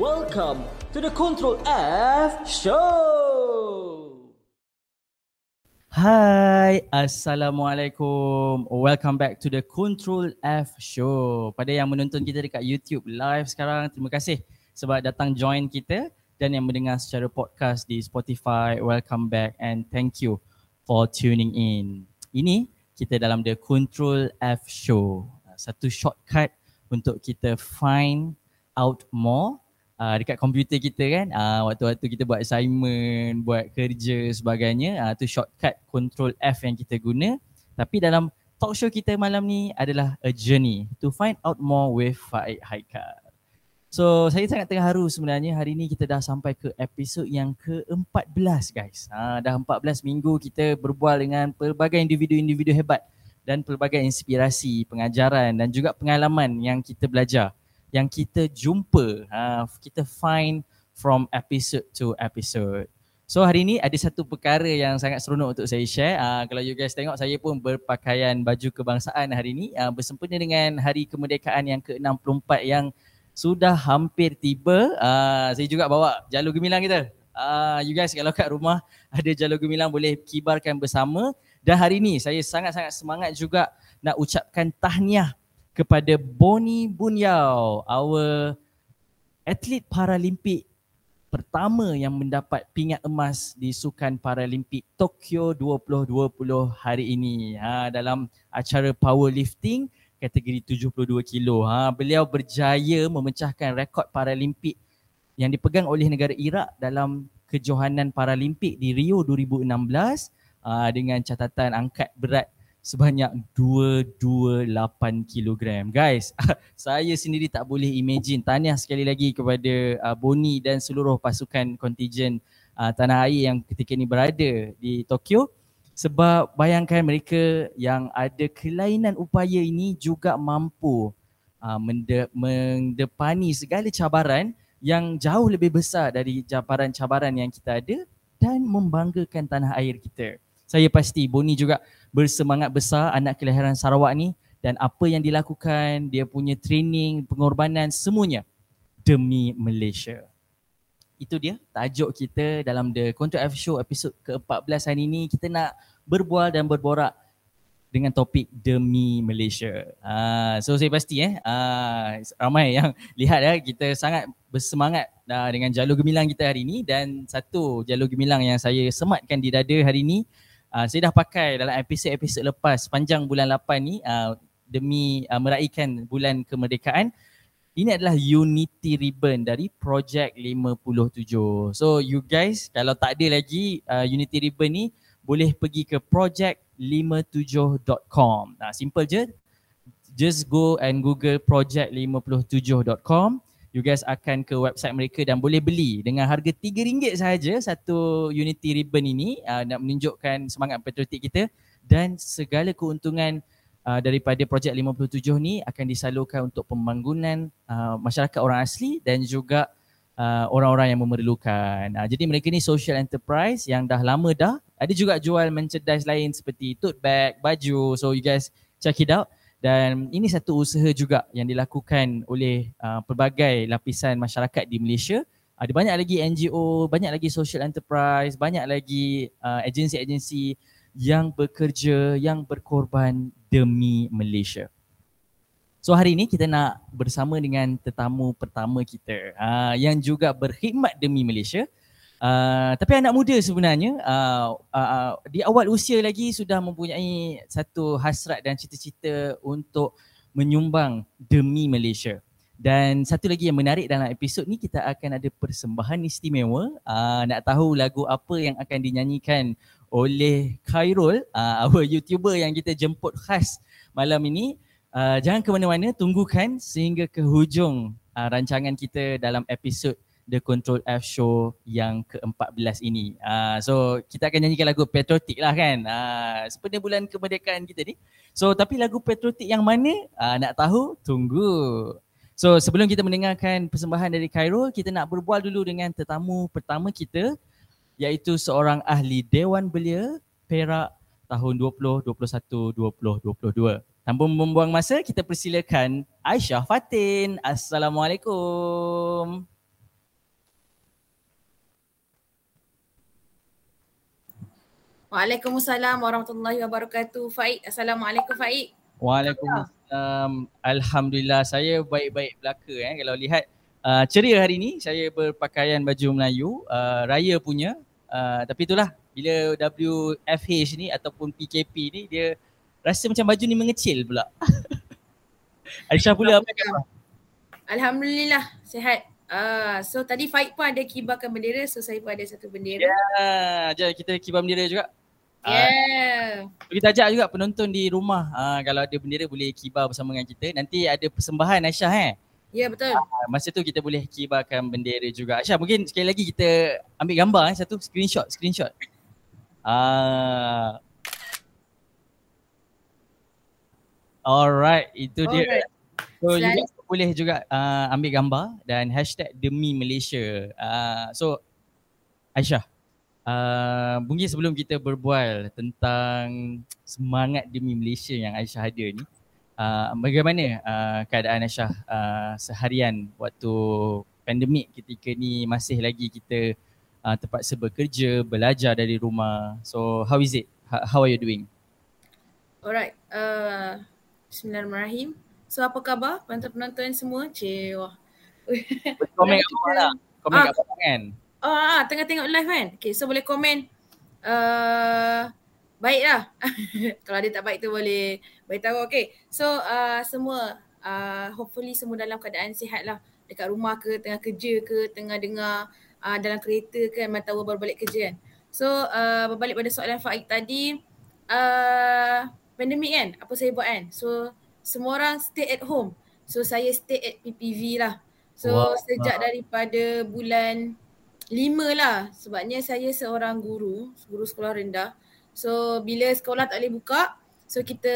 Welcome to the Control F Show. Hai, Assalamualaikum. Welcome back to the Control F Show. Pada yang menonton kita dekat YouTube live sekarang, terima kasih sebab datang join kita dan yang mendengar secara podcast di Spotify, welcome back and thank you for tuning in. Ini kita dalam the Control F Show. Satu shortcut untuk kita find out more uh, dekat komputer kita kan uh, waktu-waktu kita buat assignment, buat kerja sebagainya uh, tu shortcut control F yang kita guna tapi dalam talk show kita malam ni adalah a journey to find out more with Faik Haikal. So saya sangat terharu sebenarnya hari ni kita dah sampai ke episod yang ke-14 guys. Ha, dah 14 minggu kita berbual dengan pelbagai individu-individu hebat dan pelbagai inspirasi, pengajaran dan juga pengalaman yang kita belajar yang kita jumpa, uh, kita find from episode to episode. So hari ini ada satu perkara yang sangat seronok untuk saya share. Uh, kalau you guys tengok saya pun berpakaian baju kebangsaan hari ini uh, bersempena dengan hari kemerdekaan yang ke-64 yang sudah hampir tiba. Uh, saya juga bawa jalur gemilang kita. Uh, you guys kalau kat rumah ada jalur gemilang boleh kibarkan bersama. Dan hari ini saya sangat-sangat semangat juga nak ucapkan tahniah kepada Boni Bunyao, our atlet Paralimpik pertama yang mendapat pingat emas di Sukan Paralimpik Tokyo 2020 hari ini ha, dalam acara powerlifting kategori 72 kilo. Ha, beliau berjaya memecahkan rekod Paralimpik yang dipegang oleh negara Iraq dalam kejohanan Paralimpik di Rio 2016 ha, dengan catatan angkat berat sebanyak 228 kg. Guys, saya sendiri tak boleh imagine. Tahniah sekali lagi kepada uh, Boni dan seluruh pasukan kontijen uh, tanah air yang ketika ini berada di Tokyo. Sebab bayangkan mereka yang ada kelainan upaya ini juga mampu uh, mende- mendepani segala cabaran yang jauh lebih besar dari cabaran-cabaran yang kita ada dan membanggakan tanah air kita. Saya pasti Boni juga bersemangat besar anak kelahiran Sarawak ni dan apa yang dilakukan, dia punya training, pengorbanan semuanya demi Malaysia. Itu dia tajuk kita dalam The Control F Show episod ke-14 hari ini. Kita nak berbual dan berborak dengan topik demi Malaysia. Uh, so saya pasti eh uh, ramai yang lihat ya kita sangat bersemangat uh, dengan jalur gemilang kita hari ini dan satu jalur gemilang yang saya sematkan di dada hari ini uh, saya dah pakai dalam episod-episod lepas sepanjang bulan 8 ni uh, demi uh, meraihkan bulan kemerdekaan. Ini adalah Unity Ribbon dari Project 57. So you guys kalau tak ada lagi uh, Unity Ribbon ni boleh pergi ke project57.com. Nah simple je. Just go and google project57.com you guys akan ke website mereka dan boleh beli dengan harga RM3 sahaja satu Unity Ribbon ini uh, nak menunjukkan semangat patriotik kita dan segala keuntungan uh, daripada projek 57 ni akan disalurkan untuk pembangunan uh, masyarakat orang asli dan juga uh, orang-orang yang memerlukan. Uh, jadi mereka ni social enterprise yang dah lama dah ada juga jual merchandise lain seperti tote bag, baju. So you guys check it out dan ini satu usaha juga yang dilakukan oleh uh, pelbagai lapisan masyarakat di Malaysia. Ada banyak lagi NGO, banyak lagi social enterprise, banyak lagi uh, agensi-agensi yang bekerja, yang berkorban demi Malaysia. So hari ini kita nak bersama dengan tetamu pertama kita uh, yang juga berkhidmat demi Malaysia. Uh, tapi anak muda sebenarnya uh, uh, uh, di awal usia lagi sudah mempunyai satu hasrat dan cita-cita untuk menyumbang demi Malaysia. Dan satu lagi yang menarik dalam episod ni kita akan ada persembahan istimewa. Uh, nak tahu lagu apa yang akan dinyanyikan oleh Khairul, uh, our YouTuber yang kita jemput khas malam ini. Uh, jangan ke mana-mana, tunggukan sehingga ke hujung uh, rancangan kita dalam episod The Control F Show yang ke-14 ini. Uh, so kita akan nyanyikan lagu patriotik lah kan. Uh, seperti bulan kemerdekaan kita ni. So tapi lagu patriotik yang mana? Uh, nak tahu? Tunggu. So sebelum kita mendengarkan persembahan dari Cairo, kita nak berbual dulu dengan tetamu pertama kita iaitu seorang ahli Dewan Belia Perak tahun 20, 21, 20, 22. Tanpa membuang masa, kita persilakan Aisyah Fatin. Assalamualaikum. Waalaikumsalam warahmatullahi wabarakatuh. Faik, Assalamualaikum Faik. Waalaikumsalam. Alhamdulillah saya baik-baik belaka eh kalau lihat uh, ceria hari ni saya berpakaian baju Melayu uh, raya punya uh, tapi itulah bila WFH ni ataupun PKP ni dia rasa macam baju ni mengecil pula. Aisyah pula apa khabar? Alhamdulillah sihat. Ah, so tadi Faik pun ada kibarkan bendera, so saya pun ada satu bendera. Ya, yeah, jom kita kibar bendera juga. Ah, yeah. Uh, kita ajak juga penonton di rumah, uh, kalau ada bendera boleh kibar bersama dengan kita. Nanti ada persembahan Aisyah eh. Ya yeah, betul. Uh, masa tu kita boleh kibarkan bendera juga. Aisyah mungkin sekali lagi kita ambil gambar eh, satu screenshot, screenshot. Uh, Alright, itu Alright. dia. So Selain juga boleh juga uh, ambil gambar dan hashtag demi Malaysia. Uh, so Aisyah, uh, mungkin sebelum kita berbual tentang semangat demi Malaysia yang Aisyah ada ni, uh, bagaimana uh, keadaan Aisyah uh, seharian waktu pandemik ketika ni masih lagi kita uh, terpaksa bekerja, belajar dari rumah. So how is it? How are you doing? Alright, uh, Bismillahirrahmanirrahim. So apa khabar penonton-penonton semua? Cik, wah. Komen kat bawah lah. Komen ah, kat bawah kan? Oh, ah, tengah tengok live kan? Okay, so boleh komen. Uh, baik lah. Kalau dia tak baik tu boleh beritahu. Okay, so uh, semua uh, hopefully semua dalam keadaan sihat lah. Dekat rumah ke, tengah kerja ke, tengah dengar uh, dalam kereta ke, tahu baru balik kerja kan. So uh, berbalik pada soalan Faik tadi. Uh, pandemik kan, apa saya buat kan? So semua orang stay at home. So saya stay at PPV lah. So wow. sejak daripada bulan lima lah sebabnya saya seorang guru, guru sekolah rendah. So bila sekolah tak boleh buka, so kita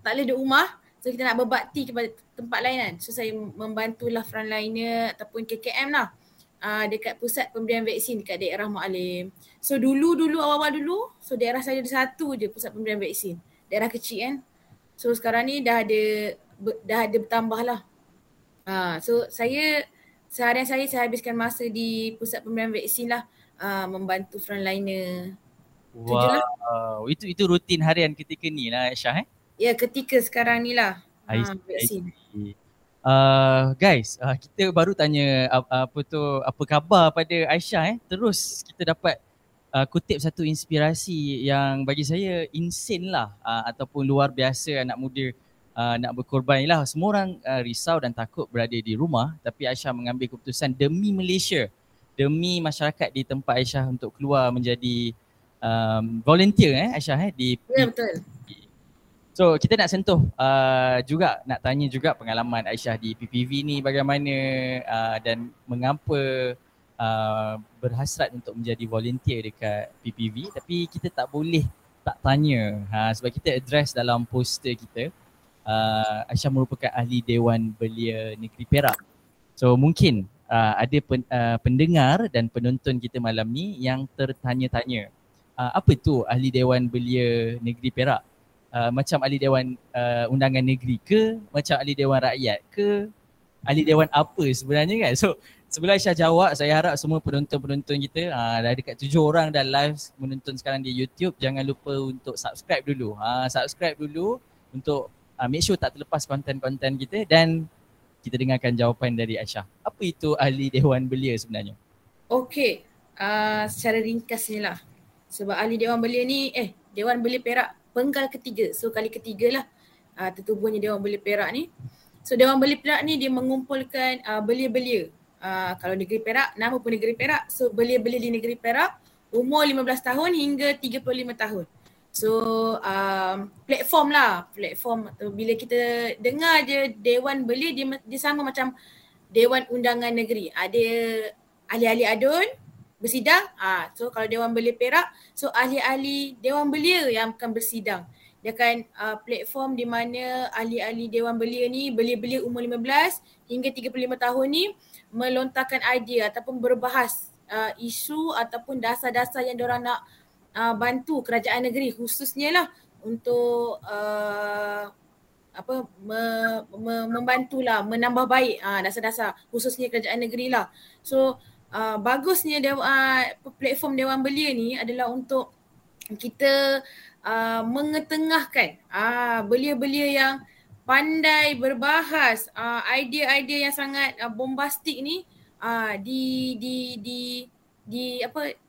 tak boleh duduk rumah. So kita nak berbakti kepada tempat lain kan. So saya membantulah frontliner ataupun KKM lah. Uh, dekat pusat pemberian vaksin dekat daerah Mu'alim. So dulu-dulu awal-awal dulu, so daerah saya ada satu je pusat pemberian vaksin. Daerah kecil kan. So sekarang ni dah ada dah ada bertambah lah. Ha, so saya seharian saya saya habiskan masa di pusat pemberian vaksin lah uh, membantu frontliner. Wow, itu itu rutin harian ketika ni lah Aisyah eh? Ya ketika sekarang ni lah ha, vaksin. Uh, guys, uh, kita baru tanya uh, apa tu apa khabar pada Aisyah eh. Terus kita dapat uh, kutip satu inspirasi yang bagi saya insane lah uh, ataupun luar biasa anak muda uh, nak berkorban lah. Semua orang uh, risau dan takut berada di rumah tapi Aisyah mengambil keputusan demi Malaysia, demi masyarakat di tempat Aisyah untuk keluar menjadi um, volunteer eh Aisyah eh di Ya betul. So kita nak sentuh uh, juga nak tanya juga pengalaman Aisyah di PPV ni bagaimana uh, dan mengapa uh, berhasrat untuk menjadi volunteer dekat PPV tapi kita tak boleh tak tanya ha, sebab kita address dalam poster kita uh, Aisyah merupakan ahli Dewan Belia Negeri Perak. So mungkin uh, ada pen, uh, pendengar dan penonton kita malam ni yang tertanya-tanya uh, apa tu ahli Dewan Belia Negeri Perak? Uh, macam ahli Dewan uh, Undangan Negeri ke? Macam ahli Dewan Rakyat ke? Ahli Dewan apa sebenarnya kan? So sebelum Aisyah jawab, saya harap semua penonton-penonton kita uh, dah dekat tujuh orang dah live menonton sekarang di YouTube. Jangan lupa untuk subscribe dulu. Uh, subscribe dulu untuk uh, make sure tak terlepas konten-konten kita dan kita dengarkan jawapan dari Aisyah. Apa itu ahli Dewan Belia sebenarnya? Okey, uh, secara ringkasnya lah. Sebab ahli Dewan Belia ni, eh Dewan Belia Perak penggal ketiga. So kali ketiga lah uh, tertubuhnya Dewan Belia Perak ni. So Dewan Belia Perak ni dia mengumpulkan uh, belia-belia uh, kalau negeri Perak, nama pun negeri Perak. So belia-belia di negeri Perak umur 15 tahun hingga 35 tahun. So um, platform lah, platform bila kita dengar je Dewan Belia dia, dia sama macam Dewan Undangan Negeri. Ada ahli-ahli adun bersidang. Ah, so kalau Dewan Belia Perak, so ahli-ahli Dewan Belia yang akan bersidang. Dia akan uh, platform di mana ahli-ahli Dewan Belia ni, belia-belia umur 15 hingga 35 tahun ni melontarkan idea ataupun berbahas uh, isu ataupun dasar-dasar yang diorang nak uh, bantu kerajaan negeri khususnya lah untuk uh, apa me, me, membantulah menambah baik uh, dasar-dasar khususnya kerajaan negeri lah. So uh, bagusnya dewa, uh, platform Dewan Belia ni adalah untuk kita uh, mengetengahkan uh, belia-belia yang pandai berbahas uh, idea-idea yang sangat uh, bombastik ni uh, di di di di apa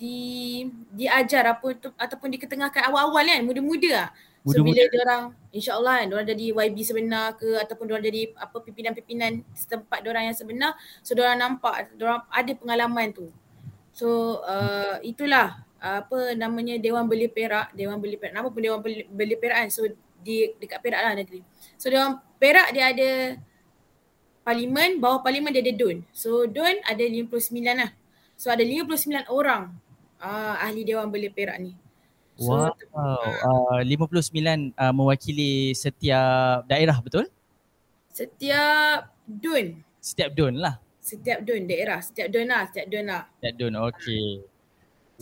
di diajar apa tu, ataupun diketengahkan awal-awal kan muda-muda ah. So Muda-muda. bila dia orang insyaallah kan dia jadi YB sebenar ke ataupun dia orang jadi apa pimpinan-pimpinan setempat dia orang yang sebenar so dia orang nampak dia orang ada pengalaman tu. So uh, itulah apa namanya Dewan Beli Perak, Dewan Beli Perak. Nama pun Dewan Beli, Beli Perak kan. So di dekat Perak lah negeri. So Dewan Perak dia ada parlimen, bawah parlimen dia ada DUN. So DUN ada 59 lah. So ada 59 orang uh, ahli Dewan Beli Perak ni. So, wow, uh, 59 uh, mewakili setiap daerah betul? Setiap DUN. Setiap DUN lah. Setiap DUN daerah, setiap DUN lah, setiap DUN lah. Setiap DUN, okey.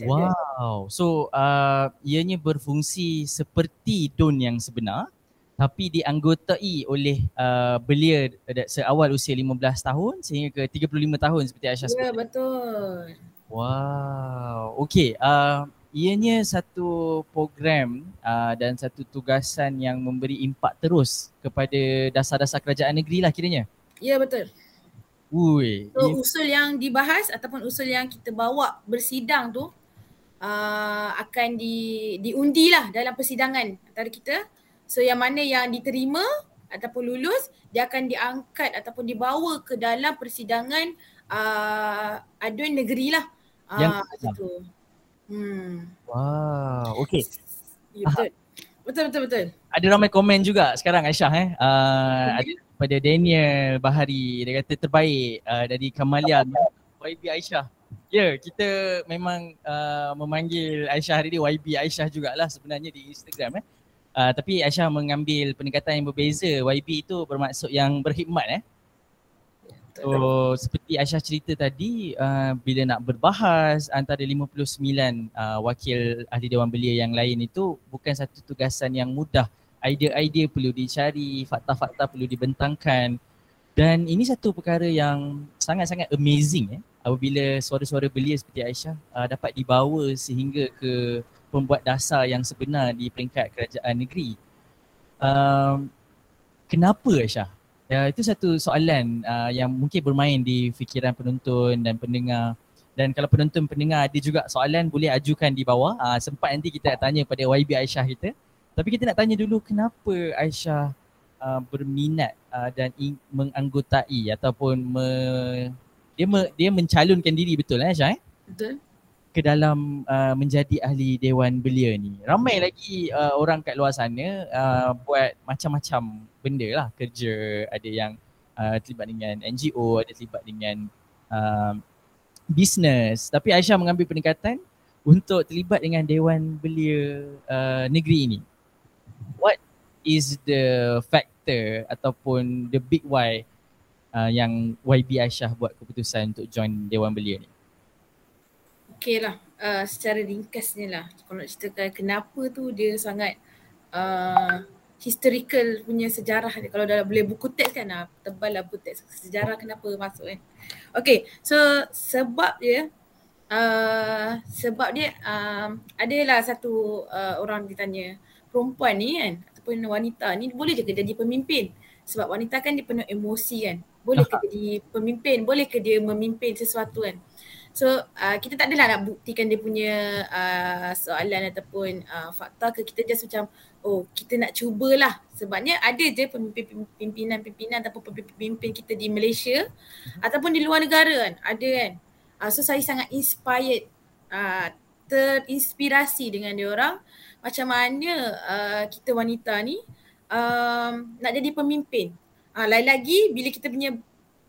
Wow, so uh, ianya berfungsi seperti DUN yang sebenar tapi dianggotai oleh uh, belia seawal usia 15 tahun sehingga ke 35 tahun seperti Aisyah sebut. Ya, betul. Wow, okey. Uh, ianya satu program uh, dan satu tugasan yang memberi impak terus kepada dasar-dasar kerajaan negeri lah kiranya. Ya betul. Ui. So usul yang dibahas ataupun usul yang kita bawa bersidang tu uh, akan di diundi lah dalam persidangan antara kita. So yang mana yang diterima ataupun lulus dia akan diangkat ataupun dibawa ke dalam persidangan uh, aduan negeri lah. Uh, yang itu. Hmm. Wow, okay. Ya, betul. betul. Betul betul Ada ramai komen juga sekarang Aisyah eh. Uh, ada pada Daniel Bahari dia kata terbaik uh, dari Kamalia YB Aisyah. Ya, yeah, kita memang uh, memanggil Aisyah hari ni YB Aisyah jugalah sebenarnya di Instagram eh. Uh, tapi Aisyah mengambil pendekatan yang berbeza. YB itu bermaksud yang berkhidmat eh. So seperti Aisyah cerita tadi uh, bila nak berbahas antara 59 uh, wakil ahli Dewan Belia yang lain itu bukan satu tugasan yang mudah. Idea-idea perlu dicari, fakta-fakta perlu dibentangkan dan ini satu perkara yang sangat-sangat amazing eh apabila suara-suara belia seperti Aisyah uh, dapat dibawa sehingga ke pembuat dasar yang sebenar di peringkat kerajaan negeri. Um, kenapa Aisyah Ya, itu satu soalan uh, yang mungkin bermain di fikiran penonton dan pendengar. Dan kalau penonton pendengar ada juga soalan boleh ajukan di bawah. Uh, sempat nanti kita tanya pada YB Aisyah kita. Tapi kita nak tanya dulu kenapa Aisyah uh, berminat uh, dan in- menganggotai ataupun me- dia me- dia mencalonkan diri betul eh Aisyah eh? Betul ke dalam uh, menjadi ahli Dewan Belia ni. Ramai lagi uh, orang kat luar sana uh, buat macam-macam benda lah kerja. Ada yang uh, terlibat dengan NGO, ada terlibat dengan uh, bisnes. Tapi Aisyah mengambil pendekatan untuk terlibat dengan Dewan Belia uh, negeri ini. What is the factor ataupun the big why uh, yang YB Aisyah buat keputusan untuk join Dewan Belia ni? Okay lah uh, secara ringkasnya lah. Kalau nak ceritakan kenapa tu dia sangat uh, historical punya sejarah dia. Kalau dah boleh buku teks kan lah, tebal lah buku teks. Sejarah kenapa masuk kan. Okay so sebab dia uh, sebab dia um, adalah satu uh, orang ditanya perempuan ni kan ataupun wanita ni boleh je jadi pemimpin? Sebab wanita kan dia penuh emosi kan. Boleh ke jadi pemimpin? Boleh ke dia memimpin sesuatu kan So uh, kita tak adalah nak buktikan dia punya uh, soalan ataupun uh, fakta ke kita just macam oh kita nak cubalah sebabnya ada je pimpinan-pimpinan ataupun pemimpin kita di Malaysia hmm. ataupun di luar negara kan ada kan. Uh, so saya sangat inspired uh, terinspirasi dengan dia orang macam mana uh, kita wanita ni um, nak jadi pemimpin. Uh, lain lagi bila kita punya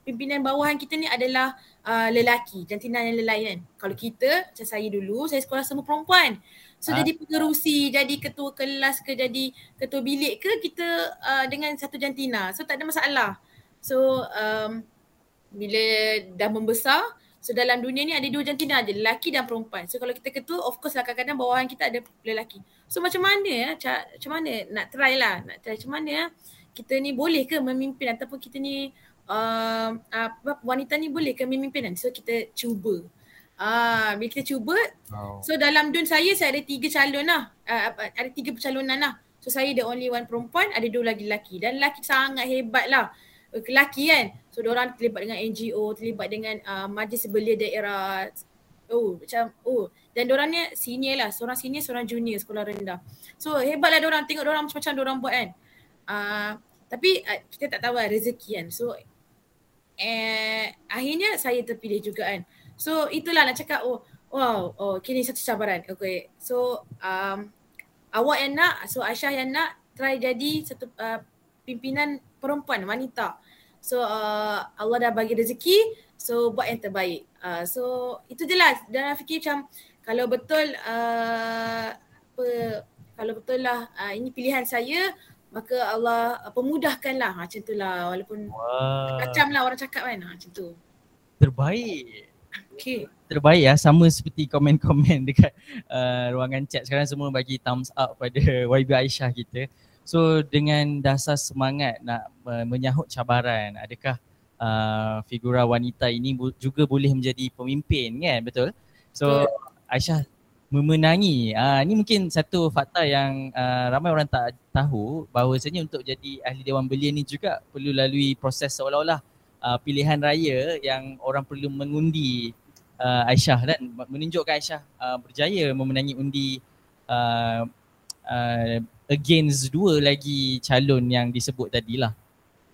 pimpinan bawahan kita ni adalah uh, lelaki, jantina yang lelaki kan. Kalau kita, macam saya dulu, saya sekolah semua perempuan. So ha? jadi pengerusi, jadi ketua kelas ke, jadi ketua bilik ke, kita uh, dengan satu jantina. So tak ada masalah. So um, bila dah membesar, so dalam dunia ni ada dua jantina aja, lelaki dan perempuan. So kalau kita ketua, of course lah kadang-kadang bawahan kita ada lelaki. So macam mana ya, macam mana nak try lah, nak try macam mana ya, kita ni boleh ke memimpin ataupun kita ni uh, uh, wanita ni boleh ke memimpin kan? So kita cuba. Ah, bila kita cuba, Wow. so dalam dun saya saya ada tiga calon lah. Uh, ada tiga percalonan lah. So saya the only one perempuan, ada dua lagi lelaki. Dan lelaki sangat hebat lah. Uh, Lelaki kan. So orang terlibat dengan NGO, terlibat dengan uh, majlis belia daerah. Oh macam oh dan orang ni senior lah. Seorang senior, seorang junior sekolah rendah. So hebatlah orang tengok orang macam-macam orang buat kan. Uh, tapi uh, kita tak tahu lah rezeki kan. So eh, akhirnya saya terpilih juga kan. So itulah nak cakap oh wow oh kini satu cabaran. Okay. So um, awak yang nak so Aisyah yang nak try jadi satu uh, pimpinan perempuan wanita. So uh, Allah dah bagi rezeki so buat yang terbaik. Uh, so itu je lah dan saya fikir macam kalau betul uh, apa kalau betul lah uh, ini pilihan saya maka Allah pemudahkanlah ha, macam tu lah walaupun Wah. macam lah orang cakap kan ha, macam tu. Terbaik. Okay. terbaik ya sama seperti komen-komen dekat uh, ruangan chat sekarang semua bagi thumbs up pada YB Aisyah kita. So dengan dasar semangat nak uh, menyahut cabaran, adakah uh, figura wanita ini bu- juga boleh menjadi pemimpin kan betul? So Aisyah memenangi. Ah uh, ini mungkin satu fakta yang uh, ramai orang tak tahu bahawasanya untuk jadi ahli dewan belia ni juga perlu lalui proses seolah-olah uh, pilihan raya yang orang perlu mengundi uh, Aisyah dan menunjukkan Aisyah uh, berjaya memenangi undi uh, uh, against dua lagi calon yang disebut tadi lah.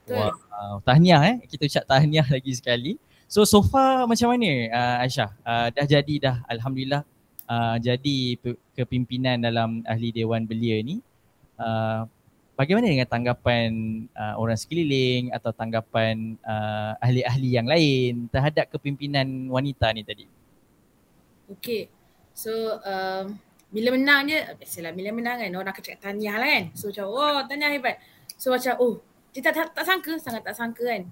Betul. Wow, tahniah eh. Kita ucap tahniah lagi sekali. So so far macam mana uh, Aisyah? Uh, dah jadi dah Alhamdulillah uh, jadi pe- kepimpinan dalam ahli Dewan Belia ni. Uh, bagaimana dengan tanggapan uh, orang sekeliling atau tanggapan uh, ahli-ahli yang lain terhadap kepimpinan wanita ni tadi? Okay. So um, bila menang je, biasalah bila menang kan orang akan cakap tahniah lah kan. So macam oh tahniah hebat. So macam oh kita tak, tak sangka, sangat tak sangka kan.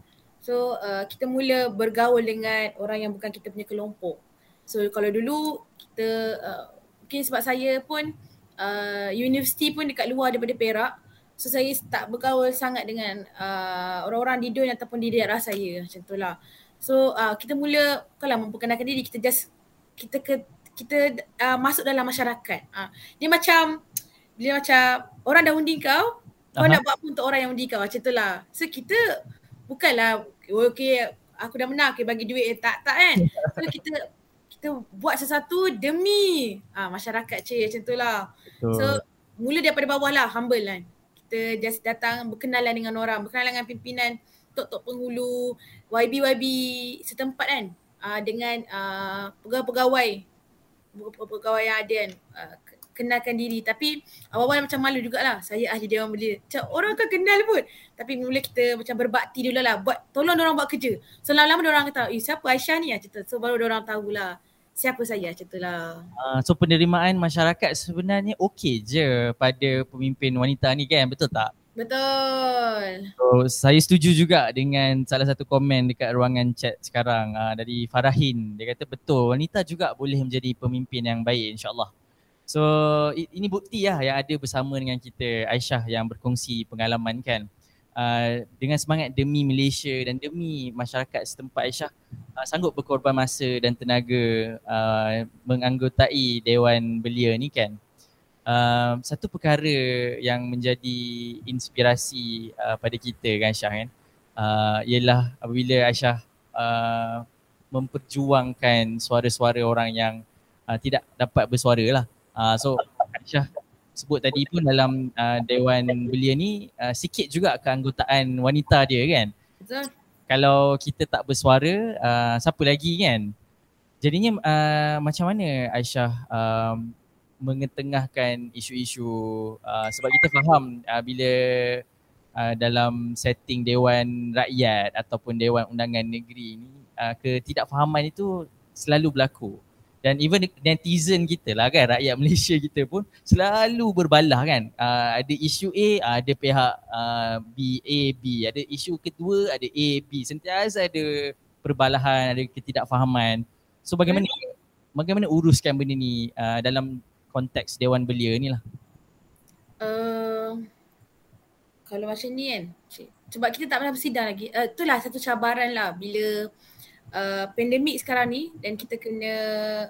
So uh, kita mula bergaul dengan orang yang bukan kita punya kelompok. So kalau dulu kita uh, mungkin sebab saya pun uh, universiti pun dekat luar daripada Perak. So saya tak bergaul sangat dengan uh, orang-orang di DUN ataupun di daerah saya macam tu lah. So uh, kita mula kalau memperkenalkan diri kita just kita ke kita uh, masuk dalam masyarakat. Uh, dia macam dia macam orang dah undi kau, kau Aha. nak buat apa untuk orang yang undi kau macam tu lah. So kita bukanlah okay aku dah menang okay bagi duit eh, tak tak kan. So kita kita buat sesuatu demi uh, masyarakat cik macam tu lah. Betul. So mula daripada bawah lah humble kan. Kita just datang berkenalan dengan orang, berkenalan dengan pimpinan tok-tok penghulu, YB-YB setempat kan. Uh, dengan uh, pegawai-pegawai pegawai yang ada kan. Uh, kenalkan diri. Tapi awal-awal macam malu jugalah. Saya ahli dewan belia macam orang kan kenal pun. Tapi mula kita macam berbakti dulu lah. Buat tolong orang buat kerja. So lama-lama orang kata eh siapa Aisyah ni? Tu so baru orang tahulah siapa saya macam tu lah Uh, so penerimaan masyarakat sebenarnya okey je pada pemimpin wanita ni kan betul tak? betul So saya setuju juga dengan salah satu komen dekat ruangan chat sekarang uh, dari Farahin. Dia kata betul wanita juga boleh menjadi pemimpin yang baik insyaAllah. So ini bukti lah yang ada bersama dengan kita Aisyah yang berkongsi pengalaman kan. Uh, dengan semangat demi Malaysia dan demi masyarakat setempat Aisyah uh, sanggup berkorban masa dan tenaga uh, menganggotai Dewan Belia ni kan. Uh, satu perkara yang menjadi inspirasi uh, pada kita kan Aisyah kan uh, ialah apabila Aisyah uh, memperjuangkan suara-suara orang yang uh, tidak dapat bersuara lah. Uh, so Aisyah sebut tadi pun dalam uh, Dewan Belia ni uh, sikit juga keanggotaan wanita dia kan. betul Kalau kita tak bersuara, uh, siapa lagi kan? Jadinya uh, macam mana Aisyah um, mengetengahkan isu-isu uh, sebab kita faham uh, bila uh, dalam setting Dewan Rakyat ataupun Dewan Undangan Negeri ni uh, ketidakfahaman itu selalu berlaku. Dan even netizen kita lah kan, rakyat Malaysia kita pun selalu berbalah kan. Uh, ada isu A, ada pihak uh, B, A, B. Ada isu kedua, ada A, B. Sentiasa ada perbalahan, ada ketidakfahaman. So bagaimana bagaimana uruskan benda ni uh, dalam konteks Dewan Belia ni lah. uh, kalau macam ni kan sebab kita tak pernah bersidang lagi uh, itulah satu cabaran lah bila uh, pandemik sekarang ni dan kita kena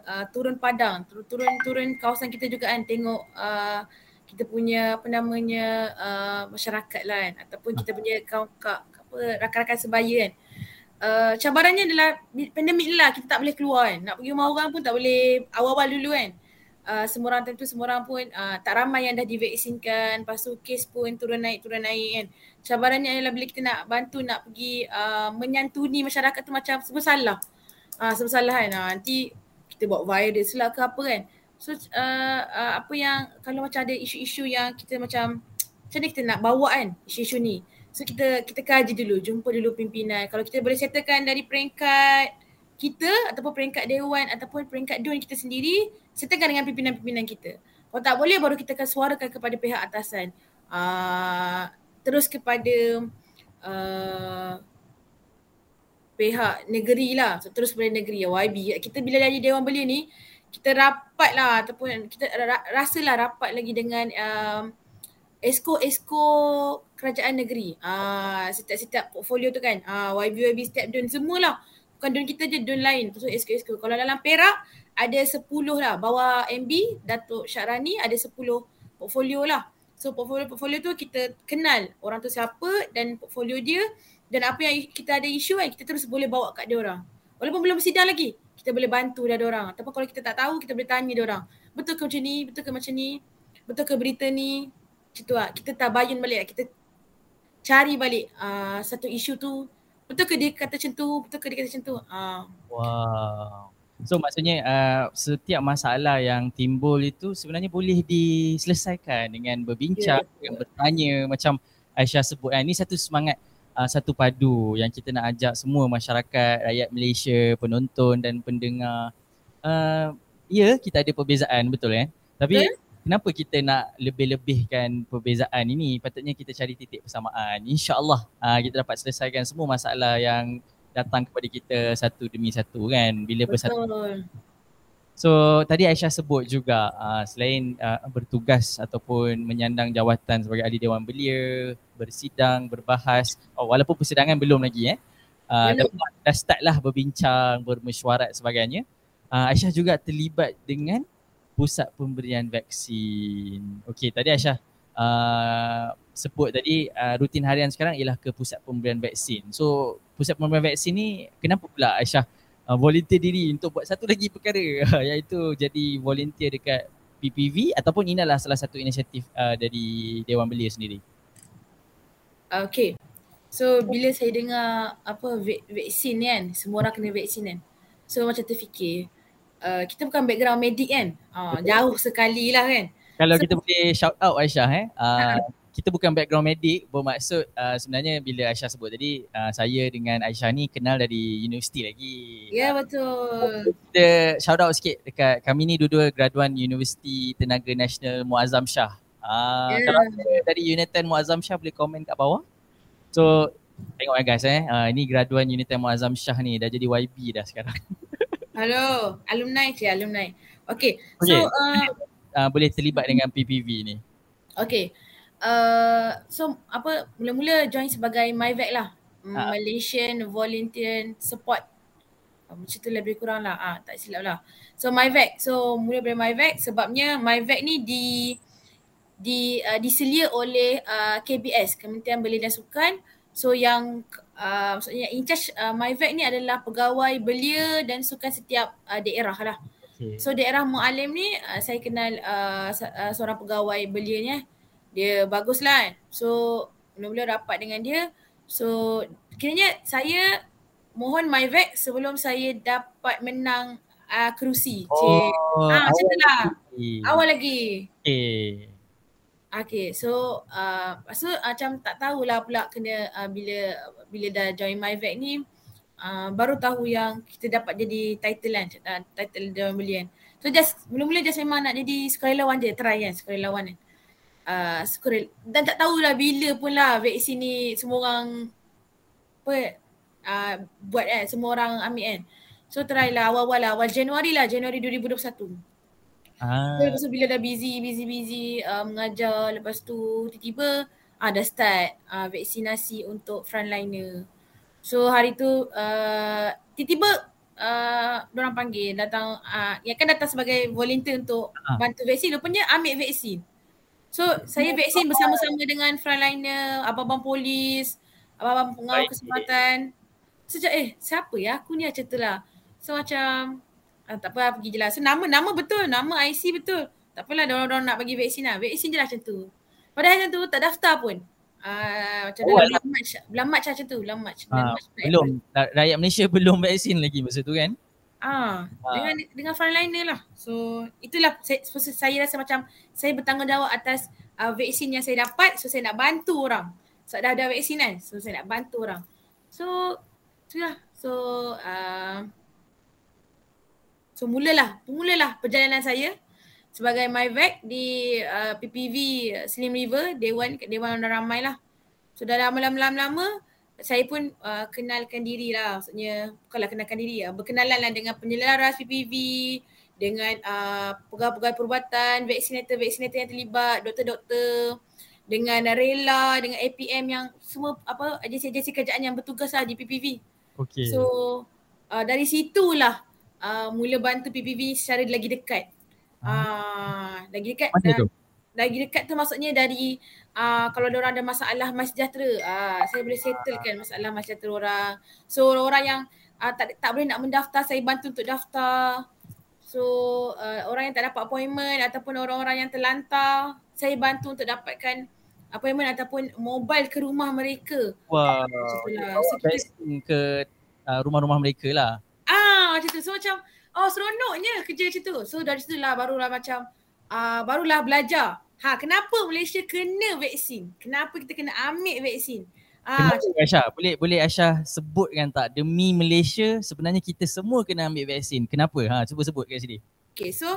uh, turun padang, turun turun kawasan kita juga kan tengok uh, kita punya apa namanya uh, masyarakat lah kan ataupun kita punya kaum apa rakan-rakan sebaya kan. Uh, cabarannya adalah pandemik ni lah kita tak boleh keluar kan. Nak pergi rumah orang pun tak boleh awal-awal dulu kan. Uh, semua orang tentu semua orang pun uh, tak ramai yang dah divaksinkan. Lepas tu kes pun turun naik turun naik kan. Cabarannya adalah bila kita nak bantu nak pergi uh, menyantuni masyarakat tu macam semua salah. Uh, semua salah kan. Uh, nanti kita buat virus lah ke apa kan. So uh, uh, apa yang kalau macam ada isu-isu yang kita macam macam ni kita nak bawa kan isu-isu ni. So kita kita kaji dulu, jumpa dulu pimpinan. Kalau kita boleh settlekan dari peringkat kita ataupun peringkat dewan ataupun peringkat dewan kita sendiri, settlekan dengan pimpinan-pimpinan kita. Kalau tak boleh baru kita akan suarakan kepada pihak atasan. Uh, terus kepada uh, pihak negeri lah. So, terus kepada negeri, YB. Kita bila jadi dewan belia ni, kita rapat lah ataupun kita rasalah rapat lagi dengan um, esko-esko kerajaan negeri. Ah, setiap-setiap portfolio tu kan. Ah, YB, YB, step down semualah. Bukan down kita je, down lain. So esko-esko. Kalau dalam Perak ada 10 lah. Bawah MB, Datuk Syakrani ada 10 portfolio lah. So portfolio-portfolio tu kita kenal orang tu siapa dan portfolio dia dan apa yang kita ada isu kan kita terus boleh bawa kat dia orang. Walaupun belum bersidang lagi, kita boleh bantu dia orang. Ataupun kalau kita tak tahu, kita boleh tanya dia orang. Betul ke macam ni? Betul ke macam ni? Betul ke berita ni? Macam tu lah. Kita tabayun balik lah. Kita cari balik uh, satu isu tu. Betul ke dia kata macam tu? Betul ke dia kata macam tu? Uh. Wow. So maksudnya uh, setiap masalah yang timbul itu sebenarnya boleh diselesaikan dengan berbincang, yeah. dengan bertanya macam Aisyah sebut kan. Ini satu semangat uh, satu padu yang kita nak ajak semua masyarakat, rakyat Malaysia, penonton dan pendengar. Uh, ya, kita ada perbezaan betul kan? Tapi yeah kenapa kita nak lebih-lebihkan perbezaan ini patutnya kita cari titik persamaan insyaallah uh, kita dapat selesaikan semua masalah yang datang kepada kita satu demi satu kan bila bersatu. So tadi Aisyah sebut juga uh, selain uh, bertugas ataupun menyandang jawatan sebagai ahli dewan belia bersidang berbahas oh, walaupun persidangan belum lagi eh. Uh, dah, dah start lah berbincang bermesyuarat sebagainya. Uh, Aisyah juga terlibat dengan pusat pemberian vaksin. Okey, tadi Aisyah uh, sebut tadi uh, rutin harian sekarang ialah ke pusat pemberian vaksin. So, pusat pemberian vaksin ni kenapa pula Aisyah uh, volunteer diri untuk buat satu lagi perkara iaitu jadi volunteer dekat PPV ataupun inilah salah satu inisiatif uh, dari Dewan Belia sendiri. Okay. So bila saya dengar apa vaksin ni kan, semua orang kena vaksin kan. So macam terfikir, uh, kita bukan background medik kan. Uh, jauh sekali lah kan. Kalau so, kita boleh shout out Aisyah eh. Uh, kita bukan background medik bermaksud uh, sebenarnya bila Aisyah sebut tadi uh, saya dengan Aisyah ni kenal dari universiti lagi. Ya yeah, betul. Kita shout out sikit dekat kami ni dua-dua graduan Universiti Tenaga Nasional Muazzam Shah. Uh, yeah. Kalau dari Unitan Muazzam Shah boleh komen kat bawah. So tengok ya guys eh. Uh, ini graduan Unitan Muazzam Shah ni dah jadi YB dah sekarang. Hello, alumni je, alumni. Okay, okay. so uh, uh, boleh terlibat dengan PPV ni. Okay, uh, so apa mula-mula join sebagai MyVac lah. Uh. Malaysian Volunteer Support. Uh, macam tu lebih kurang lah, ah, tak silap lah. So MyVac, so mula dari MyVac sebabnya MyVac ni di di uh, diselia oleh uh, KBS, Kementerian Belia dan Sukan. So yang uh, maksudnya in charge uh, MyVac ni adalah pegawai belia dan sukan setiap uh, daerah lah. Okay. So daerah Mualim ni uh, saya kenal uh, uh, seorang pegawai belia ni. Dia bagus lah. Kan. So mula-mula rapat dengan dia. So kiranya saya mohon MyVac sebelum saya dapat menang uh, kerusi. Oh, ah, macam tu lah. Awal lagi. Okay. Okay, so uh, so macam tak tahulah pula kena uh, bila bila dah join MyVac ni uh, baru tahu yang kita dapat jadi title kan, uh, title Dewan Belia kan. So just mula-mula just memang nak jadi sukarelawan je, try kan sukarelawan kan. Uh, dan tak tahulah bila pun lah vaksin ni semua orang apa uh, buat kan, semua orang ambil kan. So try lah awal-awal lah, awal Januari lah, Januari 2021. Ah. So, lepas tu bila dah busy, busy, busy uh, mengajar lepas tu tiba-tiba ah, dah start uh, vaksinasi untuk frontliner. So hari tu uh, tiba-tiba uh, orang panggil datang uh, yang kan datang sebagai volunteer untuk uh. bantu vaksin rupanya ambil vaksin. So saya vaksin bersama-sama dengan frontliner, abang-abang polis, abang-abang pengawal kesempatan. Sejak eh siapa ya aku ni macam tu lah. So macam uh, tak apa pergi je lah. So nama nama betul, nama IC betul. Tak apalah orang-orang nak bagi vaksin lah. Vaksin je lah macam tu. Padahal macam tu tak daftar pun. Uh, macam oh, bulan Mac, bulan Mac macam tu, bulan Mac. Uh, belum, rakyat Malaysia belum vaksin lagi masa tu kan? Ah, uh, dengan dengan frontliner lah. So itulah saya, saya rasa macam saya bertanggungjawab atas uh, vaksin yang saya dapat. So saya nak bantu orang. So dah ada vaksin kan. So saya nak bantu orang. So itulah. So uh, so mulalah, mulalah perjalanan saya sebagai MyVac di uh, PPV Slim River Dewan Dewan Orang Ramai lah. So dah lama-lama saya pun uh, kenalkan diri lah maksudnya bukanlah kenalkan diri lah berkenalan lah dengan penyelaras PPV dengan uh, pegawai-pegawai perubatan, vaksinator-vaksinator yang terlibat, doktor-doktor dengan rela, dengan APM yang semua apa agensi-agensi kerajaan yang bertugas lah di PPV. Okay. So uh, dari situlah uh, mula bantu PPV secara lagi dekat. Ah, lagi dekat Mana tu? Lagi dekat tu maksudnya dari uh, kalau ada orang ada masalah mas sejahtera, uh, saya boleh settlekan masalah mas sejahtera orang. So orang yang uh, tak tak boleh nak mendaftar, saya bantu untuk daftar. So uh, orang yang tak dapat appointment ataupun orang-orang yang terlantar, saya bantu untuk dapatkan appointment ataupun mobile ke rumah mereka. Wah, wow. so, ke uh, rumah-rumah mereka lah. Ah, macam tu. So macam oh seronoknya kerja macam tu. So dari situ lah barulah macam uh, barulah belajar. Ha kenapa Malaysia kena vaksin? Kenapa kita kena ambil vaksin? Ah, kenapa Aisyah? Boleh boleh Aisyah sebutkan tak demi Malaysia sebenarnya kita semua kena ambil vaksin. Kenapa? Ha cuba sebut kat sini. Okay so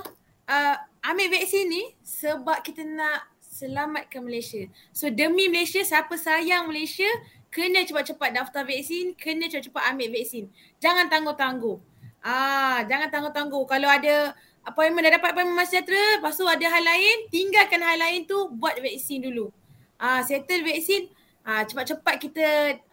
uh, ambil vaksin ni sebab kita nak selamatkan Malaysia. So demi Malaysia siapa sayang Malaysia kena cepat-cepat daftar vaksin, kena cepat-cepat ambil vaksin. Jangan tangguh-tangguh. Ah, jangan tangguh-tangguh. Kalau ada appointment dah dapat appointment Mas Sejahtera, lepas tu ada hal lain, tinggalkan hal lain tu buat vaksin dulu. Ah, settle vaksin. Ah, cepat-cepat kita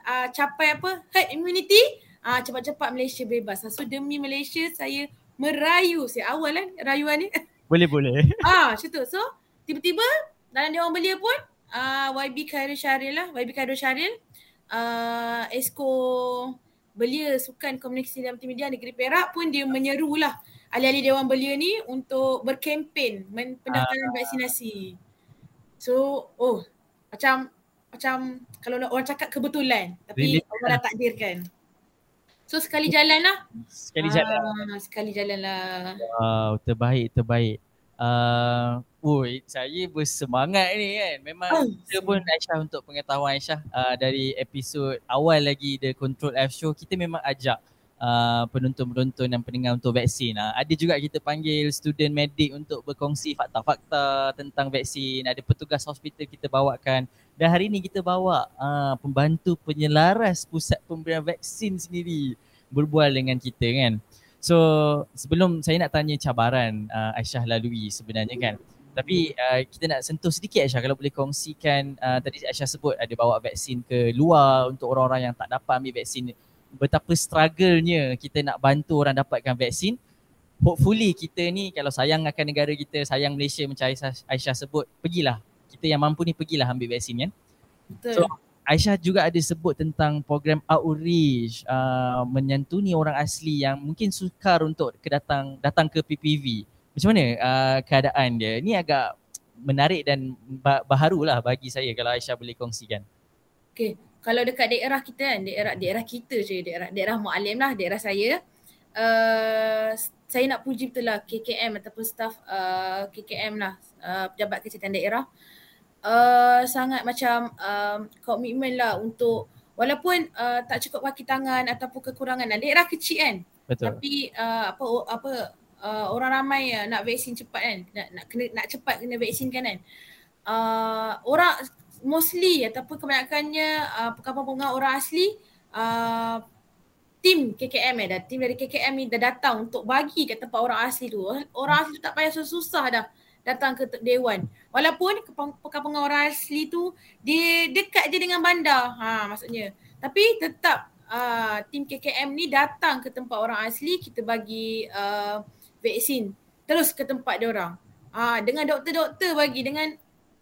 ah, capai apa? Herd immunity. Ah, cepat-cepat Malaysia bebas. So demi Malaysia saya merayu saya awal kan rayuan ni. Boleh boleh. Ah, macam tu. So tiba-tiba dalam dia orang belia pun uh, YB Khairul Syaril lah. YB Khairul Syaril. Uh, Esko belia sukan komunikasi dan multimedia negeri Perak pun dia menyerulah ahli-ahli Dewan Belia ni untuk berkempen pendaftaran uh. vaksinasi. So, oh macam macam kalau orang cakap kebetulan tapi really? Allah dah takdirkan. So sekali jalan lah. Sekali jalan. Uh, sekali jalan lah. Wow, terbaik, terbaik. Uh, Oi, saya bersemangat ni kan. Memang oh. kita pun Aisyah untuk pengetahuan Aisyah uh, dari episod awal lagi The Control F Show kita memang ajak uh, penonton-penonton dan pendengar untuk vaksin. Uh, ada juga kita panggil student medik untuk berkongsi fakta-fakta tentang vaksin. Ada petugas hospital kita bawakan. Dan hari ni kita bawa uh, pembantu penyelaras pusat pemberian vaksin sendiri berbual dengan kita kan. So sebelum saya nak tanya cabaran uh, Aisyah lalui sebenarnya kan. Tapi uh, kita nak sentuh sedikit Aisyah kalau boleh kongsikan uh, tadi Aisyah sebut ada bawa vaksin ke luar untuk orang-orang yang tak dapat ambil vaksin. Betapa struggle-nya kita nak bantu orang dapatkan vaksin. Hopefully kita ni kalau sayang akan negara kita, sayang Malaysia macam Aisyah, Aisyah sebut, pergilah. Kita yang mampu ni pergilah ambil vaksin kan. Betul. So Aisyah juga ada sebut tentang program outreach uh, menyantuni orang asli yang mungkin sukar untuk kedatang datang ke PPV. Macam mana uh, keadaan dia? Ni agak menarik dan baharu lah bagi saya kalau Aisyah boleh kongsikan. Okay, kalau dekat daerah kita kan, daerah daerah kita je, daerah daerah Mualim lah, daerah saya. Uh, saya nak puji betul lah KKM ataupun staff uh, KKM lah, uh, Pejabat Kesihatan Daerah. Uh, sangat macam komitmen lah untuk walaupun uh, tak cukup kaki tangan ataupun kekurangan lah. Daerah kecil kan. Betul. Tapi uh, apa apa uh, orang ramai uh, nak vaksin cepat kan nak nak kena nak cepat kena vaksin kan kan uh, orang mostly ataupun kebanyakannya uh, pengampung-pengampung orang asli uh, tim KKM eh dah tim dari KKM ni dah datang untuk bagi kat tempat orang asli tu. Orang asli tu tak payah susah-susah dah datang ke dewan walaupun pengampung orang asli tu dia dekat je dengan bandar. Ha maksudnya. Tapi tetap uh, tim KKM ni datang ke tempat orang asli kita bagi uh, vaksin terus ke tempat dia orang. Uh, dengan doktor-doktor bagi dengan